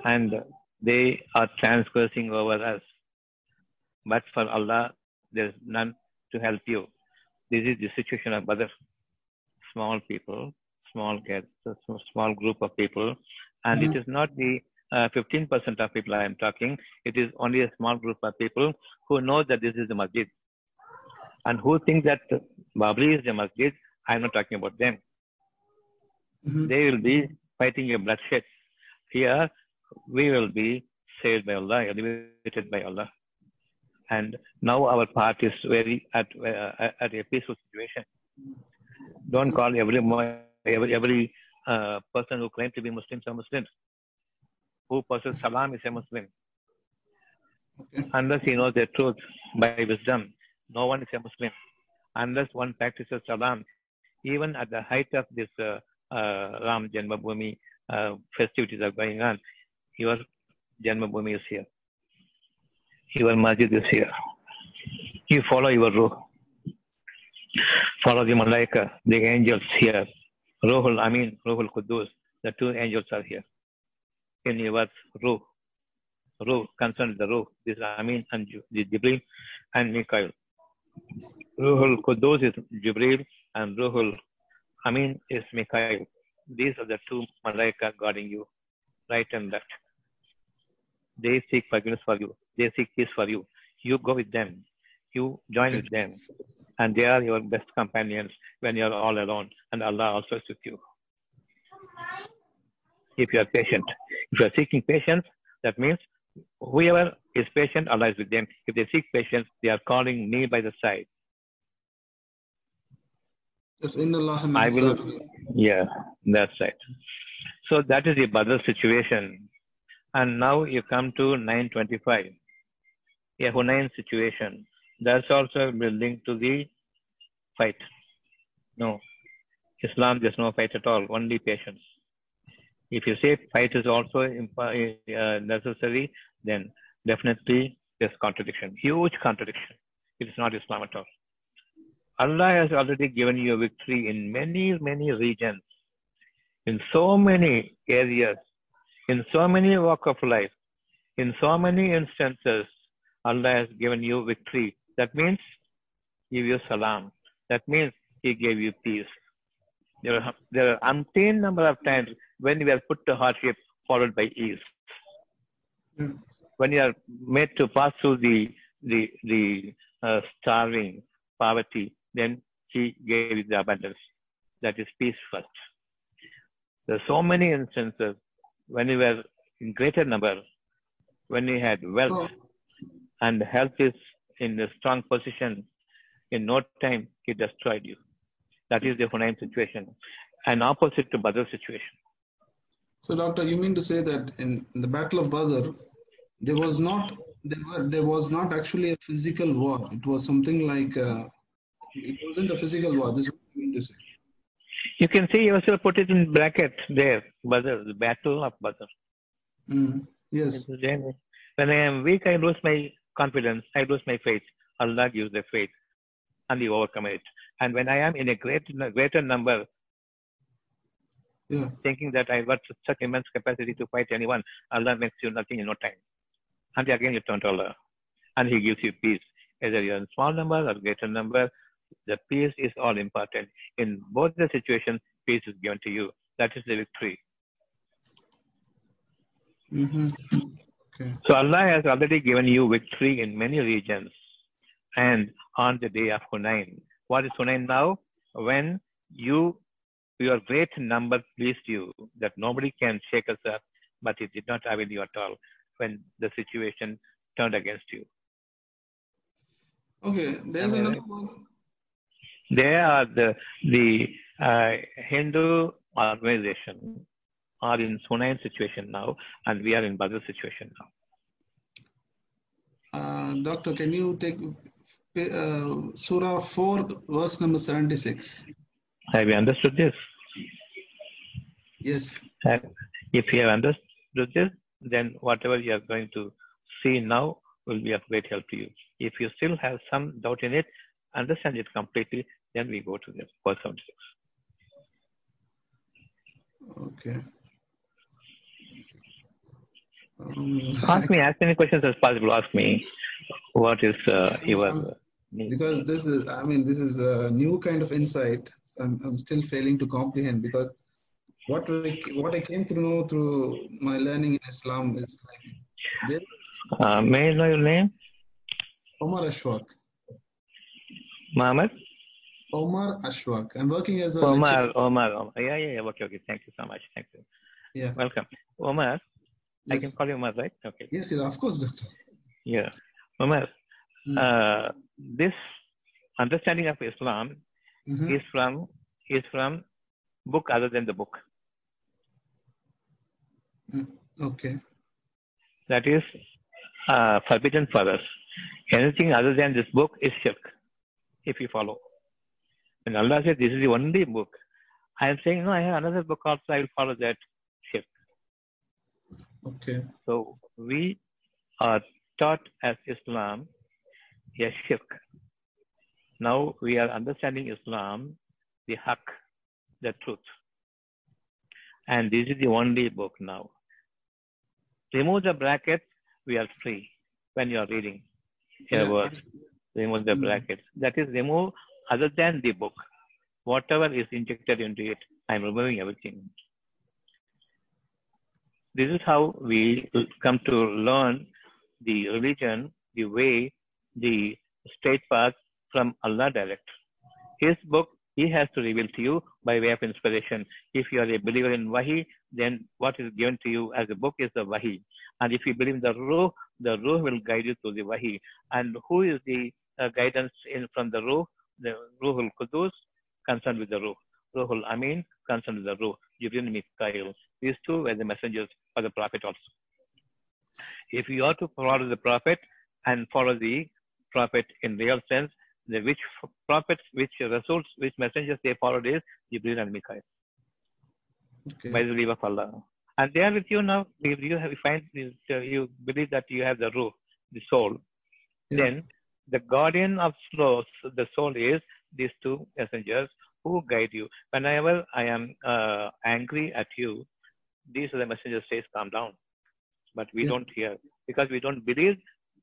and they are transgressing over us. But for Allah, there is none to help you. This is the situation of other small people, small kids, small group of people, and it Mhm. is not the uh, 15% of people I am talking. It is only a small group of people who know that this is the masjid and who think that Babri is the masjid. I am not talking about them hmm they will be fighting a bloodshed. Here, we will be saved by Allah, elevated by Allah. And now our part is very at, uh, at a peaceful situation. Don't call every every, every uh, person who claims to be Muslims a Muslim. Who possesses Salam is a Muslim. Okay. Unless he knows the truth by wisdom, no one is a Muslim. Unless one practices Salam, even at the height of this uh, uh, Ram Janmabhoomi uh, festivities are going on, your Janmabhoomi is here. Your masjid is here. You follow your ruh. Follow the Malaika, the angels here. Ruhul Amin, Ruhul Qudus, the two angels are here. In your ruh. Ruh, concerned the ruh. This is Amin and Jibril and Mikael. Ruhul Qudus is Jibril and Ruhul Amin is Mikael. These are the two Malaika guarding you, right and left. They seek forgiveness for you. They seek peace for you. You go with them. You join with them. And they are your best companions when you are all alone. And Allah also is with you. If you are patient. If you are seeking patience, that means whoever is patient, Allah is with them. If they seek patience, they are calling me by the side. Yes, in Allah I will, yeah, that's right. So that is the Badr situation. And now you come to 925, a Hunain situation. That's also linked to the fight. No, Islam, there's no fight at all, only patience. If you say fight is also uh, necessary, then definitely there's contradiction, huge contradiction. It's not Islam at all. Allah has already given you a victory in many, many regions, in so many areas, in so many walk of life, in so many instances. Allah has given you victory. That means give you salam. That means He gave you peace. There are, there are number of times when we are put to hardship followed by ease. Hmm. When you are made to pass through the the the uh, starving, poverty, then he gave you the abundance. That is peace first. There are so many instances when we were in greater number, when we had wealth and health is in a strong position, in no time he destroyed you. That is the Hunayn situation. And opposite to Badr situation. So, doctor, you mean to say that in, in the Battle of Badr, there was not there, were, there was not actually a physical war. It was something like uh, it wasn't a physical war. This is what you mean to say. You can see yourself put it in bracket there, Badr, the Battle of Badr. Mm. Yes. When I am weak, I lose my confidence, I lose my faith. Allah gives the faith and you overcome it. And when I am in a great, greater number, Yeah. thinking that I've got such immense capacity to fight anyone, Allah makes you nothing in no time. And again you turn to Allah. And He gives you peace. Either you're in small number or greater number, the peace is all important. In both the situations, peace is given to you. That is the victory. hmm Okay. So Allah has already given you victory in many regions. And on the day of Hunain, what is Hunain now? When you, your great number pleased you, that nobody can shake us up, but it did not avail you at all when the situation turned against you. Okay. There's another. They are the the uh, Hindu organization are in Hunain situation now, and we are in Badr situation now. Uh, doctor, can you take uh, Surah 4, verse number 76? Have you understood this? Yes. And if you have understood this, then whatever you are going to see now will be of great help to you. If you still have some doubt in it, understand it completely, then we go to the verse 76. Okay. Um, Ask me as many questions as possible. Ask me what is uh, your need. because this is, I mean, this is a new kind of insight. So I'm, I'm still failing to comprehend because what we, what I came to know through my learning in Islam is like Uh, may I know your name? Omar Ashwak. Mohammed? Omar Ashwak. I'm working as a Omar, lecturer. Omar, Omar. Yeah, yeah, yeah. Okay, okay. Thank you so much. Thank you. Yeah. Welcome. Omar, I can call you Omar, right? Okay. Yes, yes, of course, doctor. Yeah. Omar, Mm. uh, this understanding of Islam Mhm. is from is from book other than the book. Mm. Okay. That is uh, forbidden for us. Anything other than this book is shirk, if you follow. And Allah said, This is the only book. I am saying, No, I have another book also, I will follow that shirk. Okay. So we are taught as Islam a shirk. Now we are understanding Islam, the haq, the truth. And this is the only book now. Remove the brackets, we are free when you are reading a Yeah. word. Remove the Mm. brackets. That is, remove other than the book. Whatever is injected into it, I am removing everything. This is how we come to learn the religion, the way, the straight path from Allah direct. His book, He has to reveal to you by way of inspiration. If you are a believer in Wahi, then what is given to you as a book is the Wahi. And if you believe in the Ruh, the Ruh will guide you to the Wahi. And who is the uh, guidance in from the Ruh? The Ruhul Qudus concerned with the Ruh. Ruhul Amin concerned with the Ruh. Jibril Mikael. These two were the messengers for the Prophet also. If you are to follow the Prophet and follow the Prophet in real sense, the which prophets, which rasuls, which messengers they followed is Jibril and Mikael Okay. by the leave of Allah. And they are with you now. If you have, find you believe that you have the ruh, the soul, Yeah. then the guardian of souls, the soul is these two messengers who guide you. Whenever I am uh, angry at you, these are the messengers says, calm down. But we Yeah. don't hear because we don't believe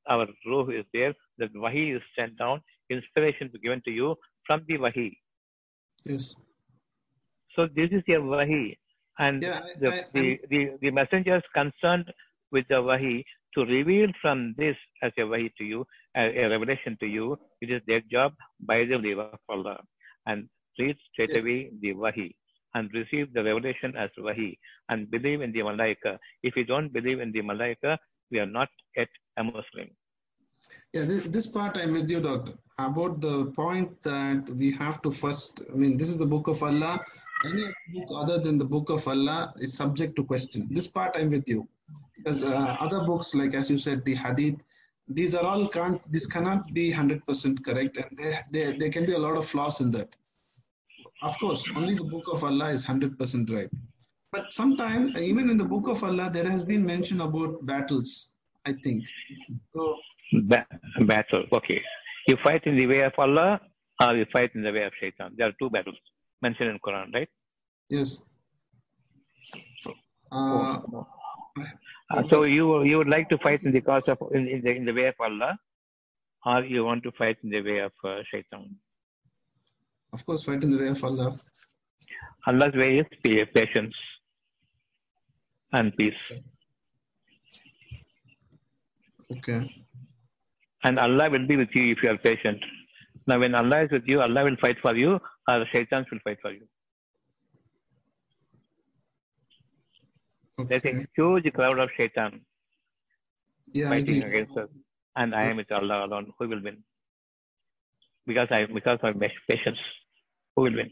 our ruh is there, that wahi is sent down, inspiration is given to you from the wahi. Yes. So this is your wahi. And Yeah, I- the, I- the, the, the messengers concerned with the wahi to reveal from this as a wahi to you, a, revelation to you, it is their job by the leave of Allah. And read straight away the wahi and receive the revelation as wahi and believe in the malaika. If you don't believe in the malaika, we are not yet a Muslim. Yeah, this, this part I'm with you, Doctor. About the point that we have to first, I mean, this is the book of Allah. Any book other than the book of Allah is subject to question. This part I'm with you. Because uh, other books, like as you said, the Hadith, these are all can't, this cannot be 100% correct, and there, there, there can be a lot of flaws in that. Of course, only the book of Allah is 100% right. But sometimes, even in the book of Allah, there has been mention about battles, I think. So, Ba- battle. Okay. You fight in the way of Allah or you fight in the way of Shaitan. There are two battles mentioned in Quran, right? Yes. Uh, Uh, so you you would like to fight in the cause of in, in the in the way of Allah, or you want to fight in the way of uh, Shaitan? of course, fight in the way of Allah. Allah's way is pa- patience and peace, Okay. and Allah will be with you if you are patient. Now, when Allah is with you, Allah will fight for you, or Shaitan will fight for you. There's a huge crowd of Shaitan Yeah, fighting against us, and I am with Allah alone. Who will win? Because I because of my patience, who will win?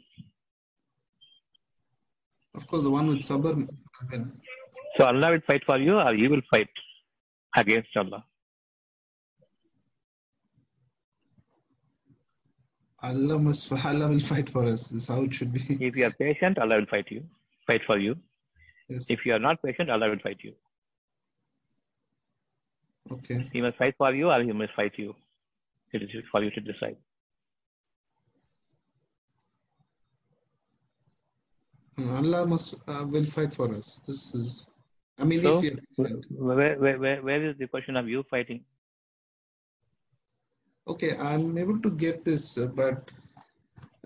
Of course, the one with sabr. will win. So Allah will fight for you, or you will fight against Allah. Allah must. Allah will fight for us. This is how it should be. If you are patient, Allah will fight you, fight for you. Yes. If you are not patient, Allah will fight you. Okay. He must fight for you, or he must fight you. It is for you to decide. Uh, Allah must uh, will fight for us. This is. I mean, So, if where, where, where, where is the question of you fighting? Okay, I'm able to get this, uh, but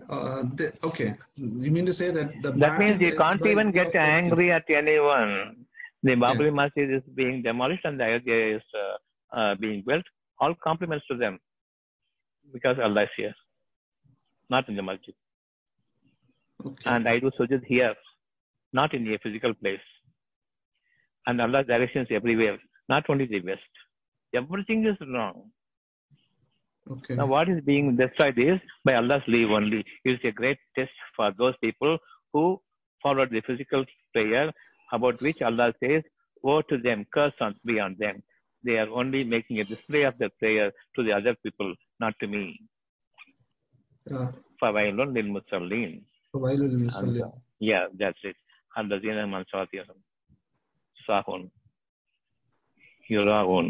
uh, okay. You mean to say that the That means you is can't even get angry at anyone. The Babri Masjid is being demolished and the Ayodhya is uh, uh, being built. All compliments to them because Allah is here, not in the masjid. Okay. And I do sujud here, not in a physical place. And Allah's directions everywhere, not only the west. Everything is wrong. okay. Now, what is being destroyed is by Allah's leave only. It is a great test for those people who followed the physical prayer, about which Allah says, Woe to them, curse on, be on them. They are only making a display of their prayer to the other people, not to me. Uh, فَوَيْلٌ لِلْمُصَلِّينَ وَيْلٌ And, لِلْمُصَلِّينَ. uh, Yeah, that's it. الَّذِينَ مَنْ صَلَاتِهِمْ سَاهُونَ يُرَاءُونَ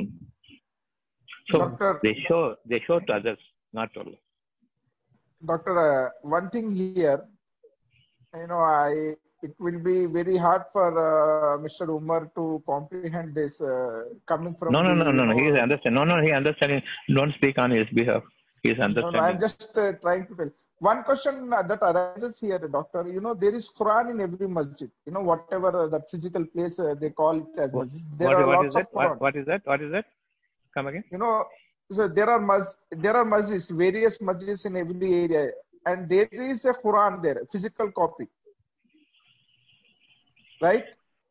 so Doctor- they show they show to others, not to Allah. Doctor, uh, one thing here, you know, I it will be very hard for uh, Mr. Umar to comprehend this uh, coming from. No, no, no, no, no. He is understanding. No, no, he understanding. Don't speak on his behalf. He is No, no, understanding. I'm just uh, trying to tell. One question that arises here, doctor. You know, there is Quran in every masjid. You know, whatever uh, that physical place uh, they call it as masjid. There what, are what lots is of Quran. What, what is that? What is that? Come again. You know, so there are mas- there are masjids, various masjids in every area. and there is a Quran there, physical copy, right?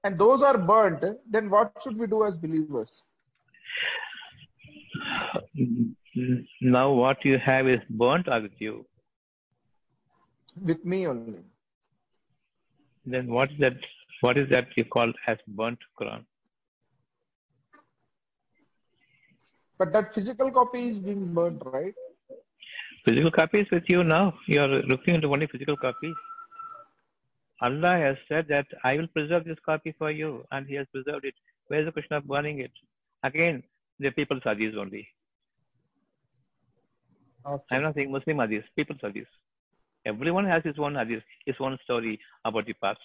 And those are burnt, then what should we do as believers? Now, what you have is burnt or with you? With me only. Then what is that? What is that you call as burnt Quran? But that physical copy is being burnt, right? Physical copy is with you now. You are looking into only physical copy. Allah has said that I will preserve this copy for you, and He has preserved it. Where is the question of burning it? Again, the people's hadith only. Okay. I'm not saying Muslim hadith, people's hadith. Everyone has his own hadith, his own story about the past.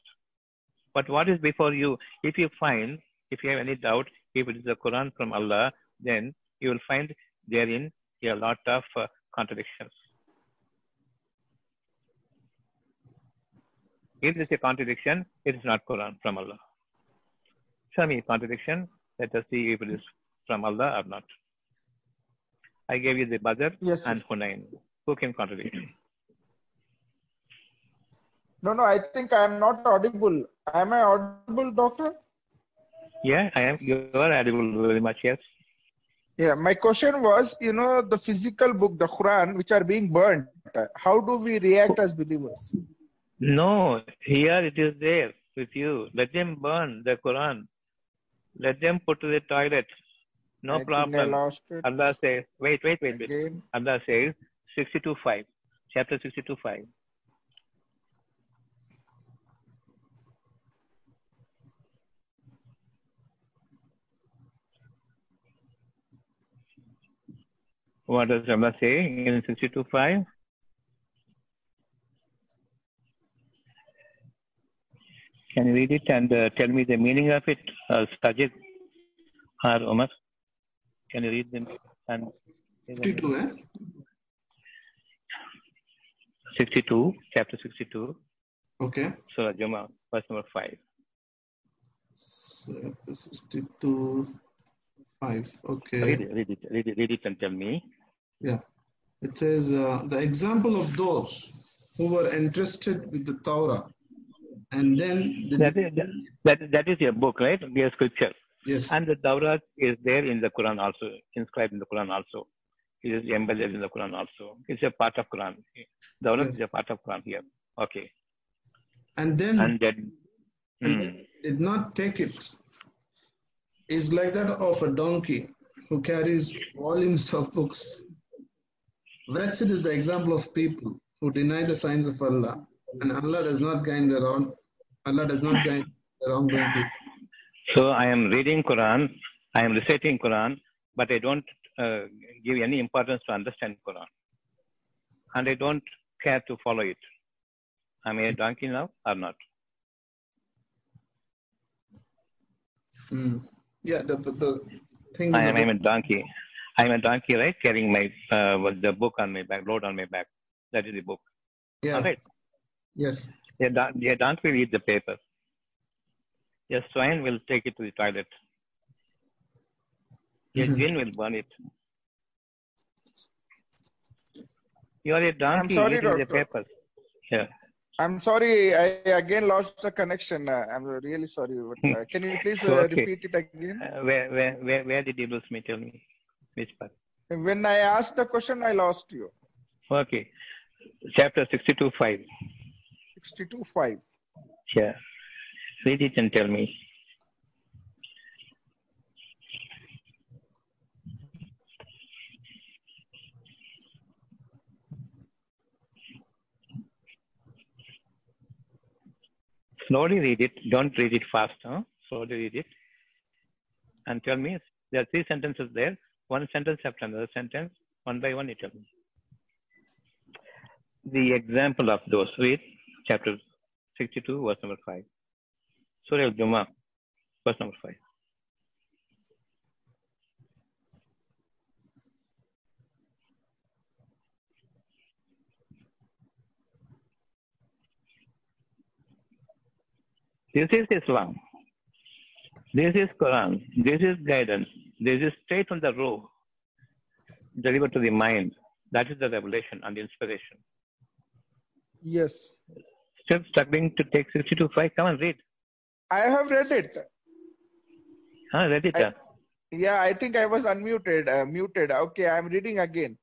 But what is before you? If you find, if you have any doubt, if it is the Quran from Allah, then you will find therein a lot of uh, contradictions. If there is a contradiction, it is not Quran from Allah. Show me a contradiction. Let us see if it is from Allah or not. I gave you the Badr Yes, and yes. Hunain. Who can contradict? No, no, I think I am not audible. Am I audible, doctor? Yeah, I am. You are audible very much. Yes. Yeah, my question was, you know, the physical book, the Quran, which are being burnt, how do we react as believers? No, here it is there with you. Let them burn the Quran. Let them put to the toilet. No I problem. Allah says, wait, wait, wait, wait. again. Allah says, 62.5, chapter 62.5. What does Allah say in 62.5? Can you read it and uh, tell me the meaning of it, uh, Sajid or Umar? Can you read them? And 52, eh? 62, chapter 62, Okay. Surah Jummah, verse number 5. So, 62, 5. Okay. Read it, read it, read it, read it and tell me. Yeah. It says, uh, the example of those who were entrusted with the Torah and then did That is, that, that is your book, right? Your scripture. yes, And the Torah is there in the Quran also, inscribed in the Quran also. It is embedded in the Quran also. It's a part of Quran. Torah Yes. is a part of Quran here. Okay. and then And then, and then did not take it is like that of a donkey who carries volumes of books. Wretched is the example of people who deny the signs of Allah, and Allah does not guide the wrong. Allah does not guide the wrongdoing people. So I am reading Quran, I am reciting Quran, but I don't uh, give any importance to understand Quran, and I don't care to follow it. Am I a donkey now or not? Hmm. Yeah, the, the, the thing I am I'm a donkey. I'm a donkey, right? Carrying my uh, with the book on my back, load on my back. That is the book. yeah, All right. yes, A, don- a donkey will eat the paper. Yes, swine will take it to the toilet. A Mhm. jinn will burn it. You are a donkey sorry, eating the doctor. papers. Yeah. I'm sorry, I again lost the connection. Uh, I'm really sorry. But, uh, can you please uh, Okay. repeat it again? Uh, where, where, where, where did you lose me? Tell me. Which part? When I asked the question, I lost you. Okay. Chapter 62 5. 62 5. Yeah. Read it and tell me. Slowly read it. Don't read it fast. Huh? Slowly read it. And tell me, there are three sentences there. One sentence after another sentence. One by one, me. The example of those. Read chapter 62, verse number 5. Surah Al-Jummah, verse number 5. This is Islam. This is Quran. This is guidance. This is straight from the ruh, delivered to the mind. That is the revelation and the inspiration. Yes. Still struggling to take 60 to 5. Come on, read. I have read it. Huh, read it. I- uh. Yeah, I think I was unmuted. Uh, muted. Okay, I'm reading again.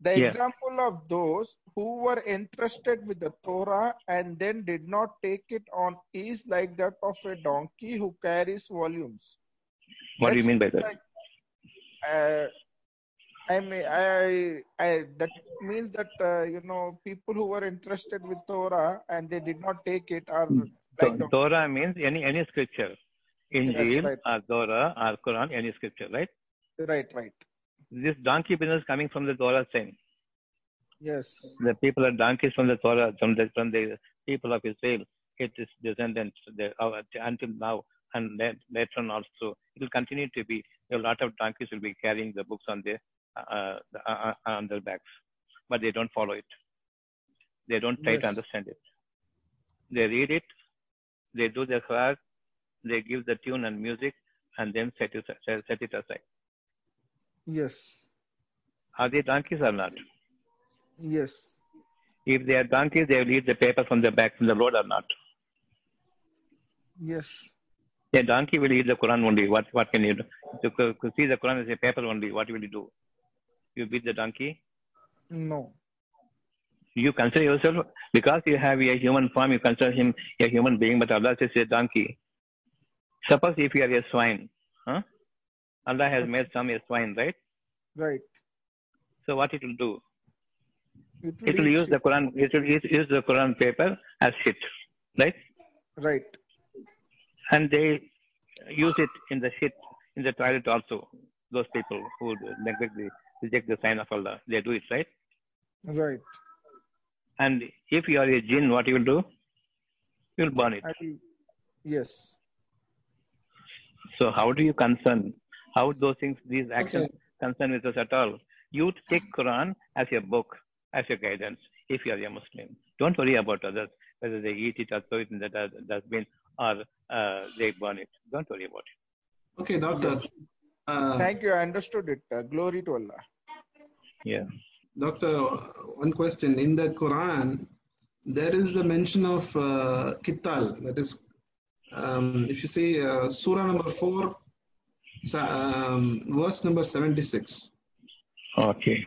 The Yeah. example of those who were entrusted with the Torah and then did not take it on is like that of a donkey who carries volumes. What do you mean by that? Uh, I mean, I, I, that means that, uh, you know, people who were interested with Torah and they did not take it are So, like. Torah means any any scripture. Injil right. or Torah or Quran, any scripture, right? Right, right. This donkey business coming from the Torah thing. Yes. The people are donkeys from the Torah, from the, from the people of Israel. It is descendants until now and then later on also. It will continue to be. A lot of donkeys will be carrying the books on their uh, uh, uh, on their backs, but they don't follow it. They don't try to understand it. They read it, they do their work, they give the tune and music, and then set it, set, set it aside. Yes. Are they donkeys or not? Yes. If they are donkeys, they will eat the paper from the back from the road or not. Yes. A donkey will eat the Quran only. What what can you do? To, to- see the Quran as a paper only, what will you do? You beat the donkey? No. You consider yourself because you have a human form, you consider him a human being, but Allah says a donkey. Suppose if you are a swine, huh? Allah has made some a swine, right? Right. So what it will do? It will, It will eat use the. Quran. It will use use the Quran paper as shit, right? Right. And they use it in the shit in the toilet also. Those people who neglect the reject the sign of Allah, they do it right. Right. And if you are a jinn, what you will do? You will burn it. Will, yes. So how do you concern? How those things, these actions concern with us at all? You take Quran as your book, as your guidance. If you are a Muslim, don't worry about others whether they eat it or throw it in the dustbin or uh, they burn it. Don't worry about it. Okay, doctor. Uh, Thank you. I understood it. Uh, glory to Allah. Yeah. Doctor, one question. In the Quran, there is the mention of uh, Qital. That is, um, if you see uh, Surah number 4, sa- um, verse number 76. Okay.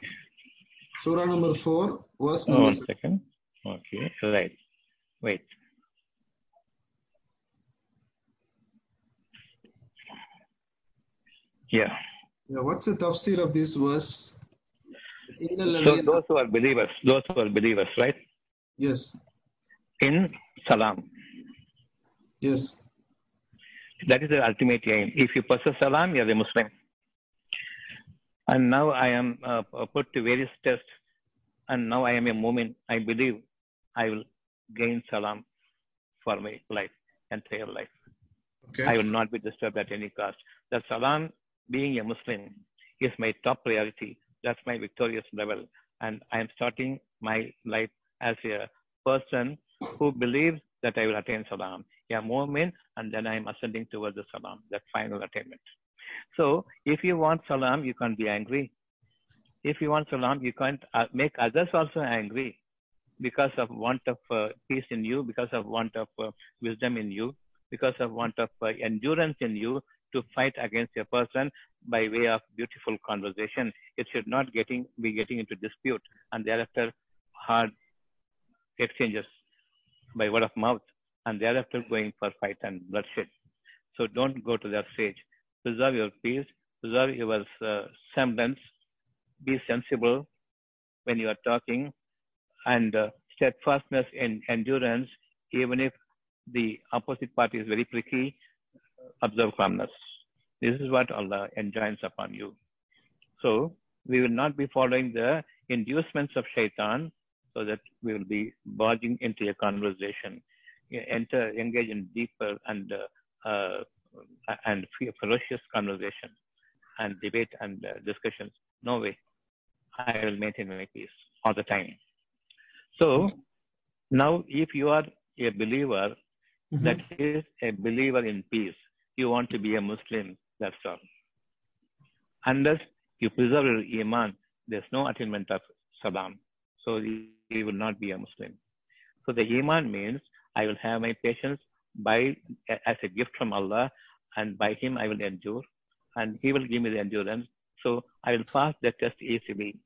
Surah number 4, verse Oh, number one second. Okay, right. Wait. Yeah. Yeah, what's the tafsir of this verse? So those who are believers, those who are believers, right? yes, In Salam. yes. That is the ultimate aim. If you possess Salam, you are a Muslim. And now I am uh, put to various tests, and now I am a Mumin. I believe I will gain Salam for my life, and entire life. Okay. I will not be disturbed at any cost. The salam, being a Muslim, is my top priority. That's my victorious level. And I am starting my life as a person who believes that I will attain salam. A Mumin, and then I am ascending towards the salam, that final attainment. So, if you want salam, you can't be angry. If you want salam, you can't uh, make others also angry because of want of uh, peace in you, because of want of uh, wisdom in you, because of want of uh, endurance in you to fight against a person by way of beautiful conversation. It should not getting be getting into dispute and thereafter hard exchanges by word of mouth and thereafter going for fight and bloodshed. So don't go to that stage. Preserve your peace, preserve your uh, semblance, be sensible when you are talking, and uh, steadfastness in endurance, even if the opposite party is very pricky, observe calmness. This is what Allah enjoins upon you. So we will not be following the inducements of shaitan so that we will be barging into a conversation, enter, engage in deeper and uh, uh, and ferocious conversation and debate and uh, discussions. No way. I will maintain my peace all the time. So now, if you are a believer, Mhm. that is a believer in peace. You want to be a Muslim, that's all. Unless you preserve your Iman, there's no attainment of Salam. So you, will not be a Muslim. So the Iman means I will have my patience by as a gift from Allah, and by Him I will endure, and He will give me the endurance. So I will pass the test easily.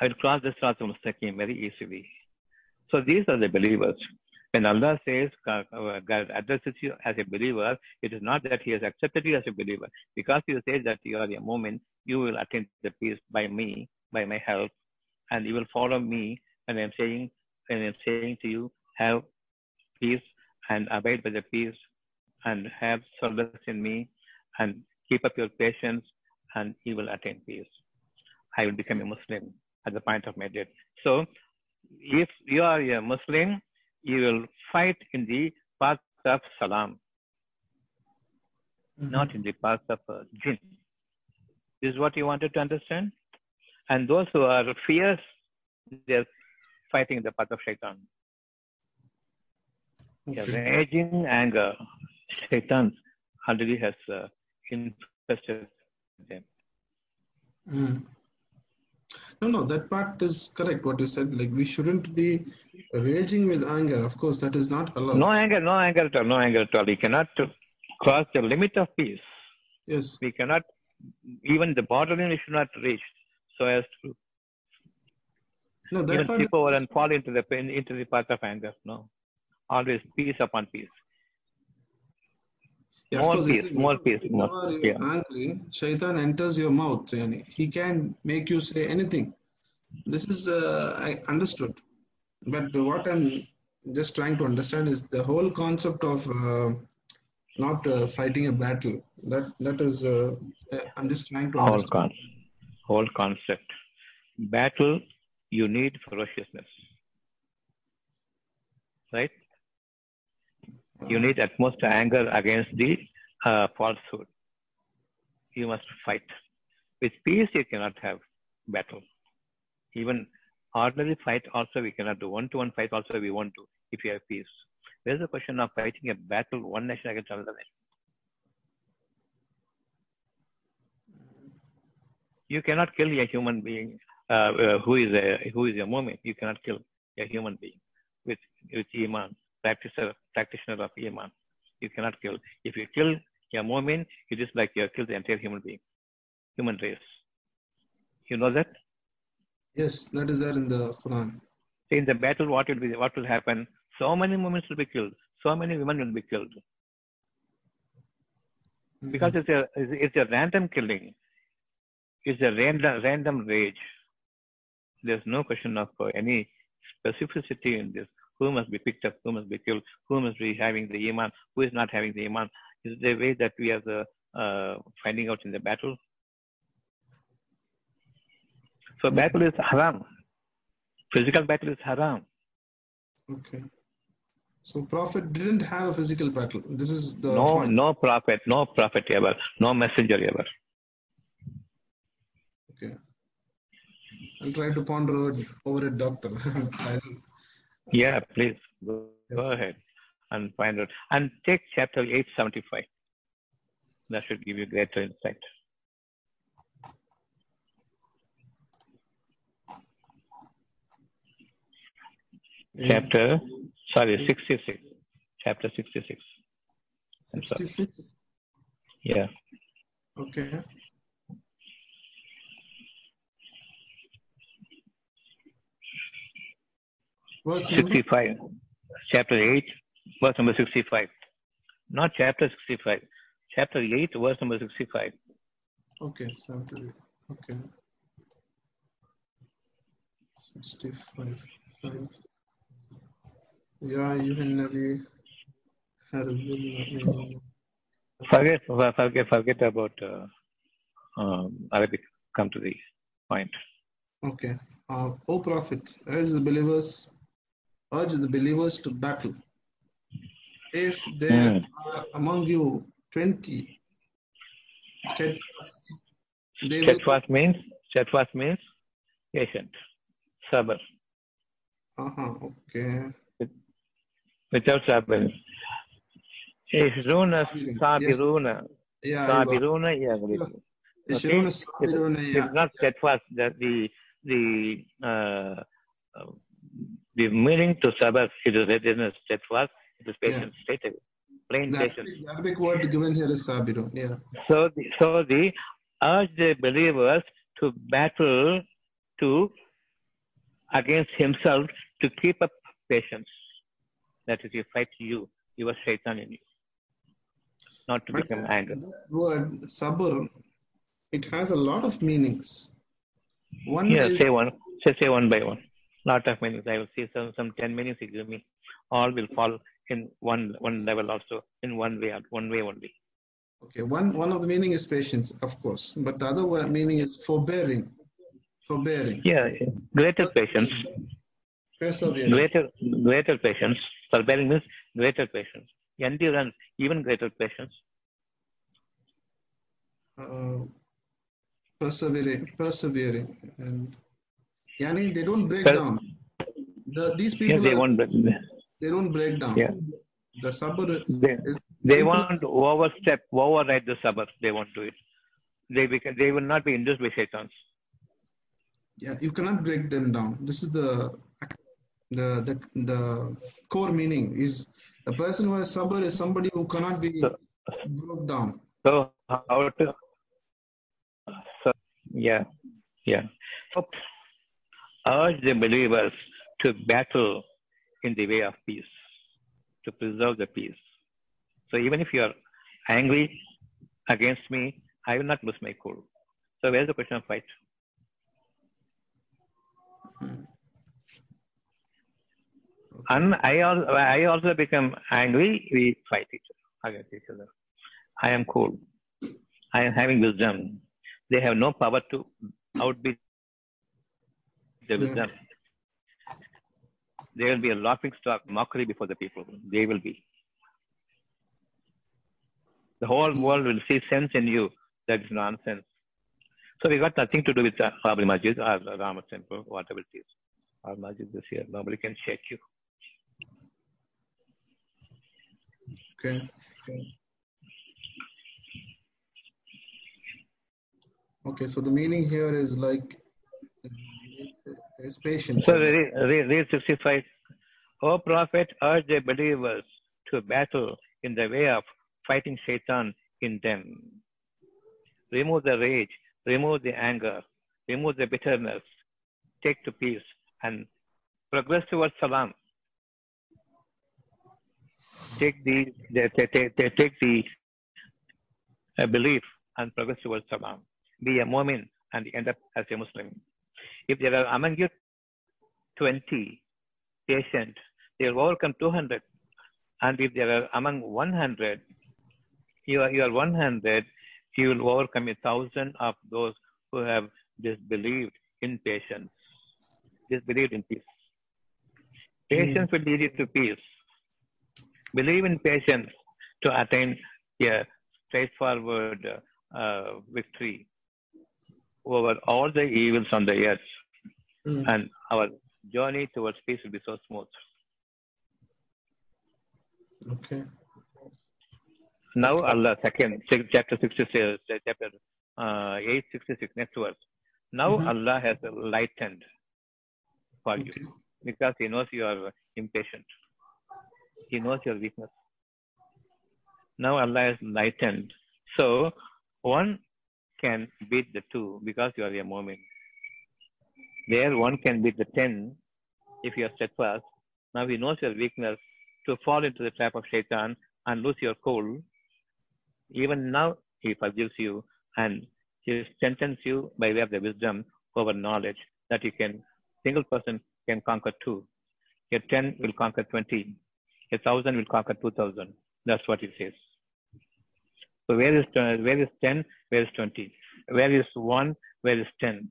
I will cross the Sirat al-Mustaqim very easily. So these are the believers. When Allah says, God addresses you as a believer, it is not that He has accepted you as a believer. Because He says that you are a Mumin, you will attain the peace by me, by my help, and you will follow me. And I'm saying, and I'm saying to you, have peace and abide by the peace and have solace in me and keep up your patience and you will attain peace. I will become a Muslim at the point of my death. So, if you are a Muslim, you will fight in the path of Salam, not in the path of uh, Jinn. This is what you wanted to understand? And those who are fierce, they're fighting the path of Shaitan. A raging anger, Shaitan already has uh, infested them. Mm. No, no, that part is correct. What you said, like we shouldn't be raging with anger. Of course, that is not allowed. No anger, no anger at all, no anger at all. You cannot cross the limit of peace. Yes. We cannot, even the borderline we should not reach so as to No, that even part. slip over and fall into the into the path of anger. No. Always peace upon peace. Yeah, of more course, you see, more whenever you're Yeah. angry, shaitan enters your mouth. Yani. He can make you say anything. This is, uh, I understood. But what I'm just trying to understand is the whole concept of uh, not uh, fighting a battle. That That is, uh, I'm just trying to Whole, understand. con- whole concept. Battle, you need ferociousness. Right? You need utmost anger against the uh, falsehood. You must fight. With peace, you cannot have battle. Even ordinary fight also we cannot do. One to one fight also we won't do if you have peace. There's a question of fighting a battle, one nation against another nation. You cannot kill a human being uh, uh, who is a who is a Mumin. You cannot kill a human being with with iman, practitioner practitioner of iman. You cannot kill. If you kill a Mumin, it is like you have killed the entire human being, human race. You know that? Yes, that is there in the Quran. See, in the battle, what will be what will happen? So many Mumins will be killed. So many women will be killed mm-hmm. because it's a it's a random killing. It's a random random rage. There's no question of any specificity in this. Who must be picked up? Who must be killed? Who must be having the iman? Who is not having the iman? Is the way that we are the, uh, finding out in the battle? So battle is haram. Physical battle is haram. Okay. So Prophet didn't have a physical battle. This is the No, point. no prophet, no prophet ever, no messenger ever. Okay. I'll try to ponder over it, over it doctor. Yeah, please go, go ahead and find out. And take chapter 875. That should give you greater insight. Mm. Chapter, sorry, 66. Chapter 66. 66? Yeah. Okay. Verse number 65. Chapter 8, verse number 65. Not chapter 65. Chapter 8, verse number 65. Okay, Saturday. Okay. 65. Five. Yeah, you can never Forget, forget, forget about uh, um, Arabic. Come to the point. Okay. Uh, o Prophet, urge the believers, urge the believers to battle. If there Hmm. are among you 20 steadfast, they will. Steadfast means, steadfast means patient, sabr. Uh-huh, okay. Without sabr. Ishruna sabiruna. Yeah, Sabiruna yaghlibu. Yashruna Okay. sabiruna, yeah. It's not steadfast. That the the uh, uh, The meaning to sabr, it is readiness, steadfast, it is patience, straight uh, away. Plain The patience. The Arabic word given here is sabiru. Yeah. So the, so the urge the believers to battle to against himself to keep up patience. That is, you fight you, your shaitan in you, not to become angry. That word sabr, it has a lot of meanings. One Yeah, is say one, say, say one by one. Lot of meanings. I will see some some ten meanings you give me. All will fall in one one level also, in one way, one way only. okay. One one of the meaning is patience, of course, but the other one meaning is forbearing, forbearing, Yeah, greater patience, persevering. greater greater patience. Forbearing means greater patience. Endurance, even greater patience. uh, persevering, persevering, and yani they don't break down. The, these Yeah, people they are, won't. break. they don't break down. Yeah. The sabr They, is they want to overstep, override the sabbath. They won't do it. They become, they will not be induced by shaitans. Yeah, you cannot break them down. This is the the the, the core meaning is a person who has sabr is somebody who cannot be So- broke down. So how to? So yeah, yeah. So, urge the believers to battle in the way of peace, to preserve the peace. So even if you are angry against me, I will not lose my cool. So where's the question of fight? Hmm. And I also, I also become angry. We fight each other against each other. I am cool. I am having wisdom. They have no power to outbid the Yeah. There will be a laughing stock, mockery before the people. They will be. The whole world will see sense in you. That is nonsense. So we got nothing to do with Babri Masjid or Rama Temple, whatever it is. Our Masjid is here. Nobody can shake you. Okay. Okay. Okay, so the meaning here is like uh, patience. So read, read, read 65. O Prophet, urge the believers to battle in the way of fighting Shaitan in them. Remove the rage, remove the anger, remove the bitterness, take to peace, and progress towards salam. Take the, the, the, the, take the uh, belief and progress towards salam. Be a Mu'min and end up as a Muslim. If there are among you 20 patient, they will overcome 200. And if there are among 100, you are, you are 100, you will overcome a thousand of those who have disbelieved in patience, disbelieved in peace. Patience will lead you to peace. Believe in patience to attain a straightforward uh, victory over all the evils on the earth Mm. and our journey towards peace will be so smooth. Okay. Now Allah, second, chapter 66, uh, chapter uh, 866, next verse. Now Mhm. Allah has lightened for you because He knows you are impatient. He knows your weakness. Now Allah has lightened. So one can beat the two because you are a Mumin. There one can beat the ten if you are steadfast. Now he knows your weakness to fall into the trap of shaitan and lose your cool. Even now he forgives you and he strengthens you by way of the wisdom over knowledge that you can single person can conquer two. A ten will conquer twenty. A thousand will conquer two thousand. That's what he says. So where is uh, where is ten? Where is twenty? Where is one? Where is ten?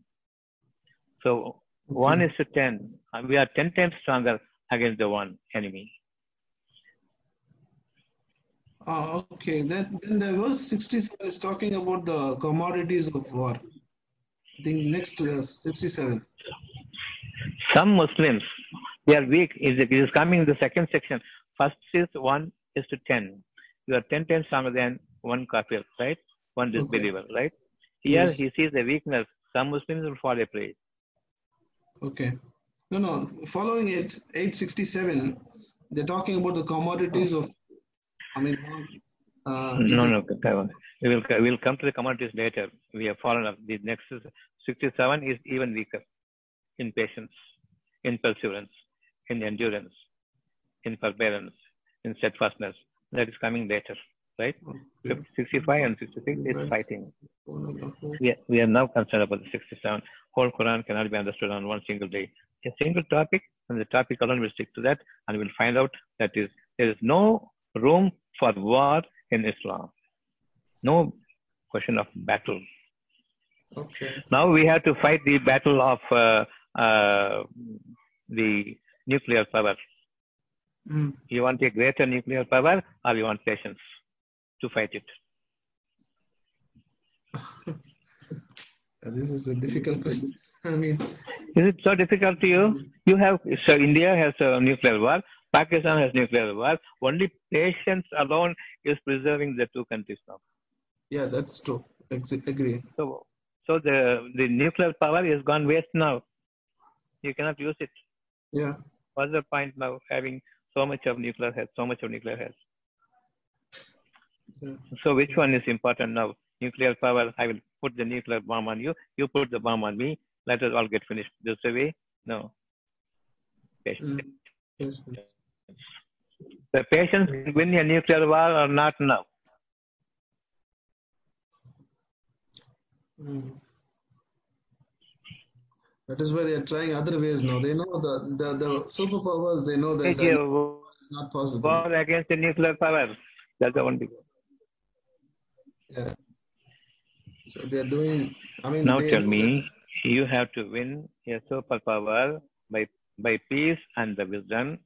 So one is to ten. We are ten times stronger against the one enemy. Ah, okay. Then, then the verse 67 is talking about the commodities of war. I think next to us, 67. Some Muslims they are weak. Is it is coming in the second section. First is one is to ten. You are ten times stronger than one kafir, right? One disbeliever, right? Here Yes. he sees the weakness. Some Muslims will fall a prey. Okay. No, no. Following it, 867, they're talking about the commodities of, I mean, uh, No, no, we will we will come to the commodities later. We have fallen off. The next is 67 is even weaker in patience, in perseverance, in endurance, in forbearance, in steadfastness. That is coming later, right? 65 and 66 is fighting. We are, we are now concerned about the 67. Whole Quran cannot be understood on one single day. A single topic, and the topic alone will stick to that, and we'll find out that is there is no room for war in Islam. No question of battle. Okay. Now we have to fight the battle of uh, uh, the nuclear power. Mm. You want a greater nuclear power, or you want patience to fight it? This is a difficult question. I mean, Is it so difficult to you? You have so India has a nuclear war, Pakistan has nuclear war. Only patience alone is preserving the two countries now. yeah, that's true. Ex- agree. So, so the the nuclear power is gone waste now. You cannot use it. Yeah. What's the point now having so much of nuclear health, so much of nuclear health? Yeah. So which one is important now? Nuclear power, I will put the nuclear bomb on you, you put the bomb on me, let us all get finished this way. No. Patience. Mm. Yes, yes. The patients can win a nuclear war or not now. Mm. That is why they are trying other ways now. They know the the, the superpowers. They know that it's not possible. war against the nuclear power. That's the only. Yeah. So they are doing. I mean, Now tell me, that- you have to win a superpower by by peace and the wisdom,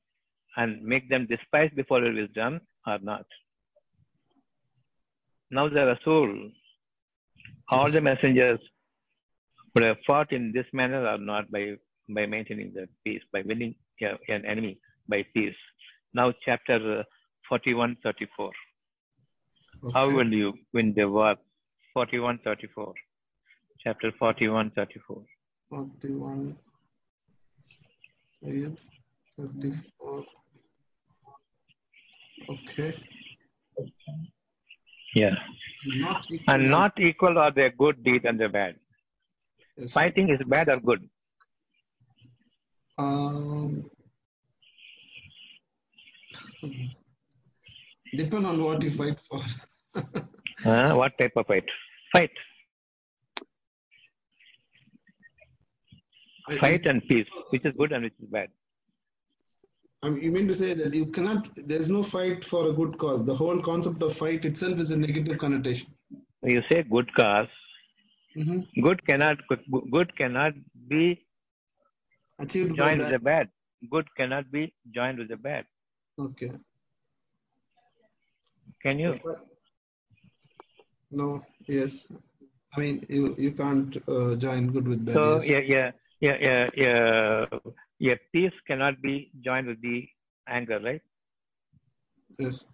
and make them despise before your wisdom or not. Now the Rasul, all the messengers would have fought in this manner or not by by maintaining the peace, by winning an enemy by peace. Now chapter uh, 41, 34. How will you win the war? 41, 34. Chapter 41, 34. 41, 34. Okay. Yeah. Not. And not equal are the good deed and the bad. Yes. Fighting is bad or good? Um, depend on what you fight for. Uh, what type of fight? Fight. I- Fight and peace. Which is good and which is bad. I mean, you mean to say that you cannot, there's no fight for a good cause. The whole concept of fight itself is a negative connotation. You say good cause. Mhm. Good cannot good cannot be Achieved joined with the bad. Good cannot be joined with the bad. Okay. Can you? No, yes. I mean, you, you can't uh, join good with bad. So yes. yeah, yeah, yeah, yeah, yeah. Peace cannot be joined with the anger, right? yes.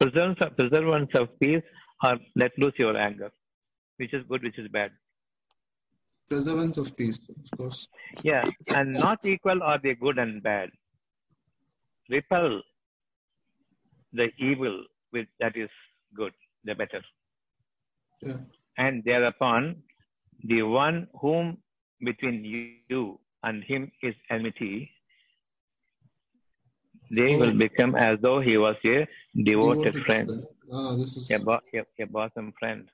Preservance of, preservance of peace or let loose your anger, which is good, which is bad. Preservance of peace, of course. Yeah, and not equal are they good and bad. Repel the evil with that is good, the better. Yeah. And thereupon, the one whom between you and him is enmity, they will become as though he was a devoted friend, Ah, this is a, bo- a, a bosom friend.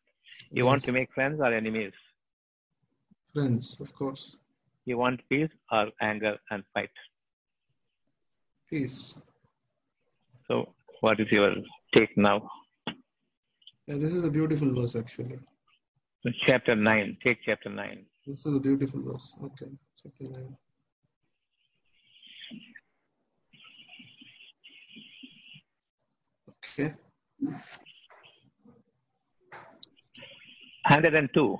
You want to make friends or enemies? friends, of course. You want peace or anger and fight? Peace. So, what is your take now? Yeah, this is a beautiful verse actually. Chapter 9. Take chapter 9. This is a beautiful verse. Okay. Chapter nine. Okay. 102.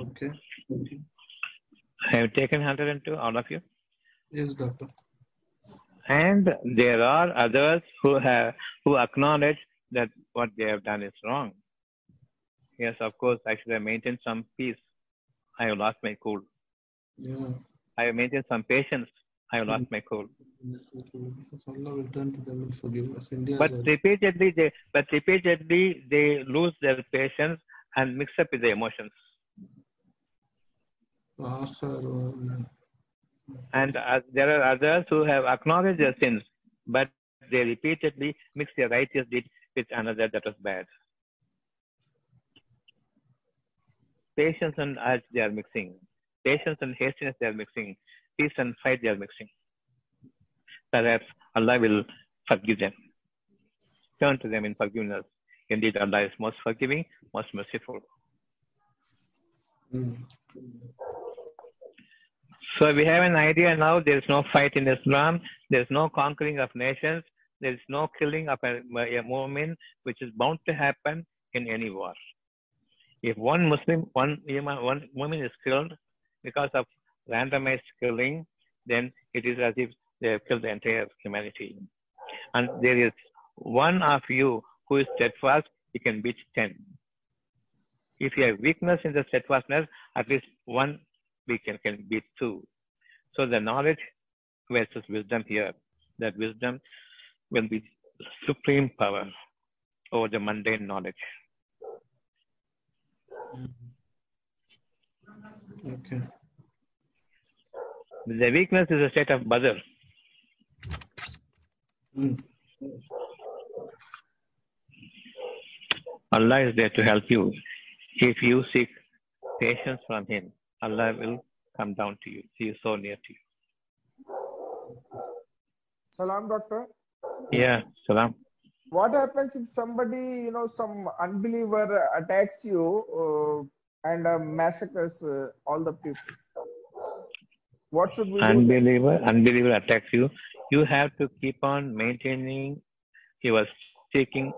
Okay. Have you taken 102, all of you? Yes, doctor. And there are others who have who acknowledge that what they have done is wrong. Yes, of course, Actually, I should have maintained some peace. I have lost my cool. Yeah. I have maintained some patience. I have lost my cool. Allah will turn to them and forgive us. India But repeatedly, they but repeatedly they lose their patience and mix up with the emotions. And uh, there are others who have acknowledged their sins, but they repeatedly mix their righteous deed with another that was bad. Patience and urge they are mixing. Patience and hastiness they are mixing. Peace and fight they are mixing. Perhaps Allah will forgive them. Turn to them in forgiveness. Indeed, Allah is most forgiving, most merciful. Mm. So we have an idea now there is no fight in Islam, there is no conquering of nations, there is no killing of a, a movement which is bound to happen in any war. If one Muslim, one one woman is killed because of randomized killing, then it is as if they have killed the entire humanity. And there is one of you who is steadfast, he can beat ten. If you have weakness in the steadfastness, at least one we can, can beat two. So the knowledge versus wisdom here, that wisdom will be supreme power over the mundane knowledge. Okay. The weakness is a state of bother. Mm. Allah is there to help you. If you seek patience from Him, Allah will come down to you. He is so near to you. Salam, doctor. Yeah, salam. What happens if somebody, you know, some unbeliever attacks you uh, and uh, massacres uh, all the people? What should we do? Unbeliever, unbeliever attacks you. You have to keep on maintaining. He was seeking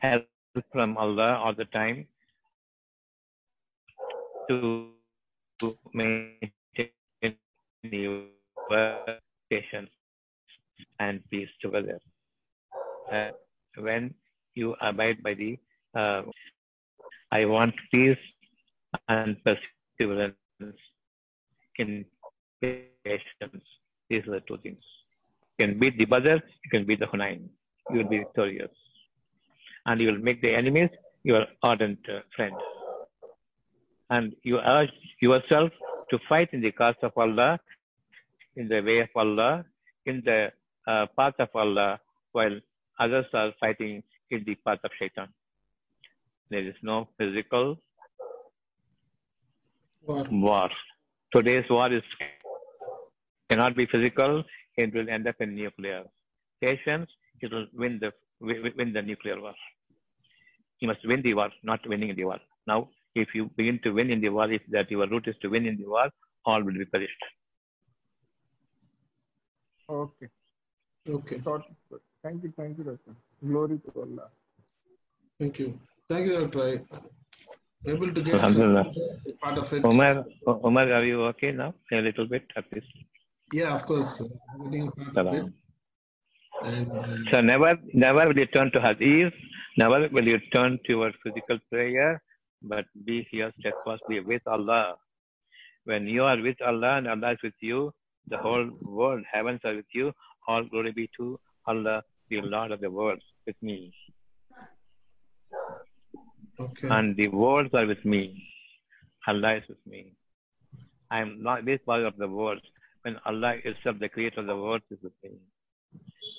help from Allah all the time to maintain your patience and peace together. Uh, when you abide by the, uh, I want peace and perseverance in patience. These are the two things. You can beat the Badr, you can beat the Hunain. You will be victorious. And you will make the enemies your ardent uh, friends. And you urge yourself to fight in the cause of Allah, in the way of Allah, in the uh, path of Allah, while others are fighting in the path of Shaitan. There is no physical War. war. Today's war is cannot be physical. It will end up in nuclear. Patience, it will win the win the nuclear war. You must win the war, not winning the war. Now, if you begin to win in the war, if that your route is to win in the war, all will be perished. Okay. Okay. Thank you, thank you, doctor. Glory to Allah. Thank you. Thank you, Dr. I able to get part of it. Umar, O- Umar, are you okay now? A little bit, at least. Yeah, of course. I'm getting a part of Salam. And uh, So never, never will you turn to Hadith, never will you turn to your physical prayer, but be here steadfastly with Allah. When you are with Allah and Allah is with you, the whole world, heavens are with you. All glory be to Allah, the Lord of the worlds, with me. okay. And the worlds are with me. Allah is with me. I am not this part of the world. When Allah itself, the creator of the world, is with me.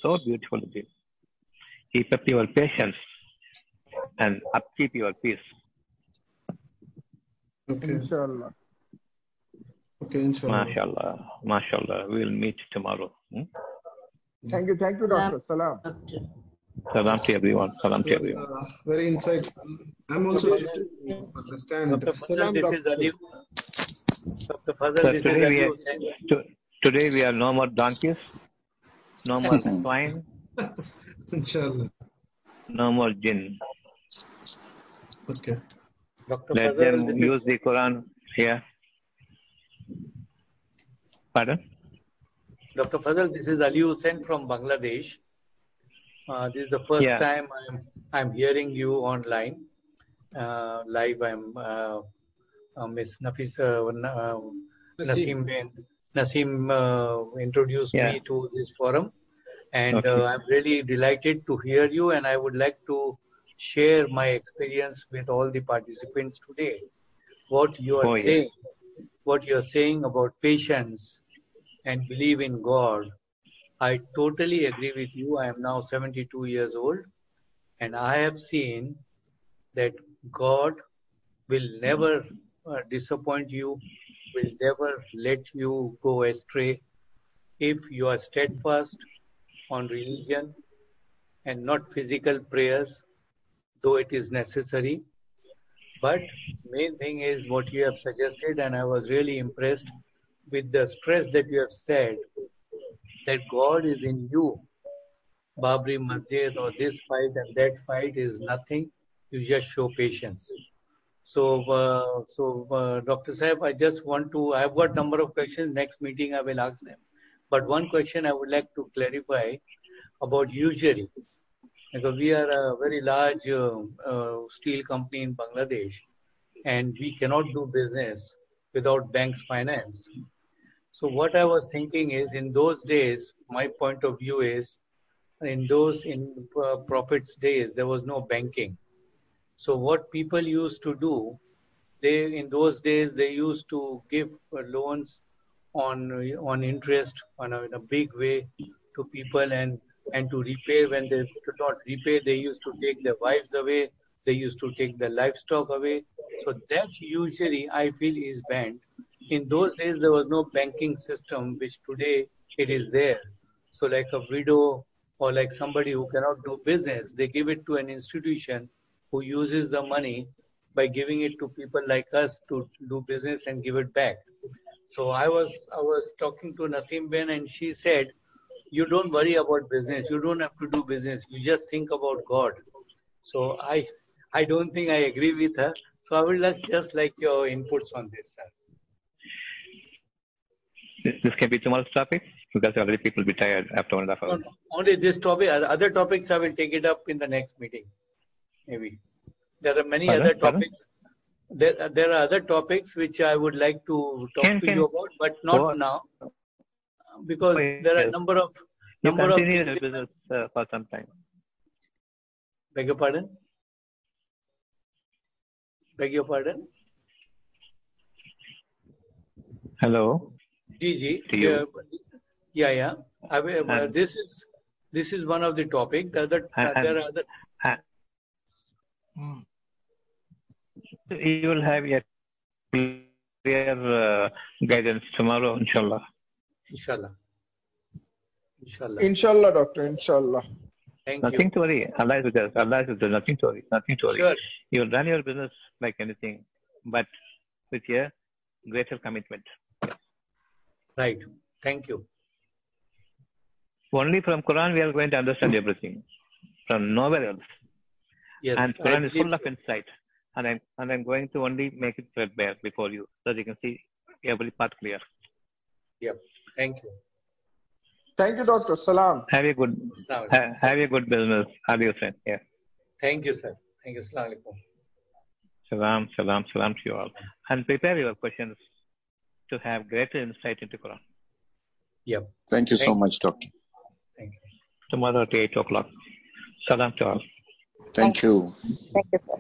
So beautiful it is. Keep up your patience and upkeep your peace. Okay. Inshallah. Okay, inshallah. MashaAllah. MashaAllah. We will meet tomorrow. Hmm? Thank you, thank you, doctor. Salam. Doctor. Salam to everyone. Salam to everyone. uh, very insightful. I'm also yet to understand. Dr. Salam, Fazal, this is doctor. Ali. Dr. Fazal, So this is today we are, Hussain. to, today we are no more donkeys, no more swine, Inshallah. no more jinn. Okay. Dr. Let Fazal, them use is, the Quran here. Pardon? Dr. Fazal, this is Ali Hussain from Bangladesh. Uh, this is the first Yeah. time I'm, I'm hearing you online. Uh, live, I'm uh, uh, Miss Nafisa uh, Naseem Ben. Naseem uh, introduced Yeah. me to this forum, and Okay. uh, I'm really delighted to hear you. And I would like to share my experience with all the participants today. What you are Oh, yes. saying, what you are saying about patience and believe in God, I totally agree with you. I am now 72 years old, and I have seen that God will never uh, disappoint you, will never let you go astray if you are steadfast on religion and not physical prayers, though it is necessary. But main thing is what you have suggested, and I was really impressed with the stress that you have said that God is in you. Babri Masjid or this fight and that fight is nothing. You just show patience. So, uh, so uh, Dr. Saib, I just want to. I have got number of questions. Next meeting, I will ask them. But one question I would like to clarify about usury, because we are a very large uh, uh, steel company in Bangladesh, and we cannot do business without banks finance. So what I was thinking is, in those days, my point of view is, in those in uh, prophet's days, there was no banking. So what people used to do, they in those days they used to give uh, loans on on interest on a, in a big way to people and and to repay when they could not repay, they used to take their wives away. They used to take their livestock away. So that usually I feel is banned. In those days there was no banking system, which today it is there. So like a widow or like somebody who cannot do business, they give it to an institution who uses the money by giving it to people like us to do business and give it back. So I was I was talking to Naseem Ben and she said, you don't worry about business. You don't have to do business. You just think about God. So I I don't think I agree with her. So I would like just like your inputs on this, sir. This, this can be tomorrow's topic because already people will be tired after one and a half No, hours. no, only this topic. Other topics I will take it up in the next meeting, maybe. There are many Pardon? other Pardon? topics. There, there are other topics which I would like to talk Can- to can- you about, but not Go now, because Oh, there are yes. number of You number of continue things your business uh, for some time. Beg your pardon? Beg your pardon? Hello. Gigi, To you. uh, yeah, yeah. I uh, And- this is this is one of the topic. The other, uh, And- there are other. You will have a clear uh, guidance tomorrow, inshallah. Inshallah. Inshallah. Inshallah, doctor. Inshallah. Thank Nothing you. to worry. Allah is with us. Allah is with us. Nothing to worry. Nothing to worry. Sure. You will run your business like anything, but with a greater commitment. Right. Thank you. Only from Quran we are going to understand everything. From nowhere else. Yes. and I Quran is believe full of insight. And I'm and I'm going to only make it threadbare before you, so that you can see every part clear. Yep. Thank you. Thank you, doctor. Salam. Have a good ha, have a good business. Adios, friend. Yeah. Thank you, sir. Thank you. Assalamu alaikum. Salam, salam, salam to you all. And prepare your questions to have greater insight into Quran. Yep. Thank you so Thank- much, Doctor. Thank you. Tomorrow at 8 o'clock. Salam to all. Thank you. Thank you, sir.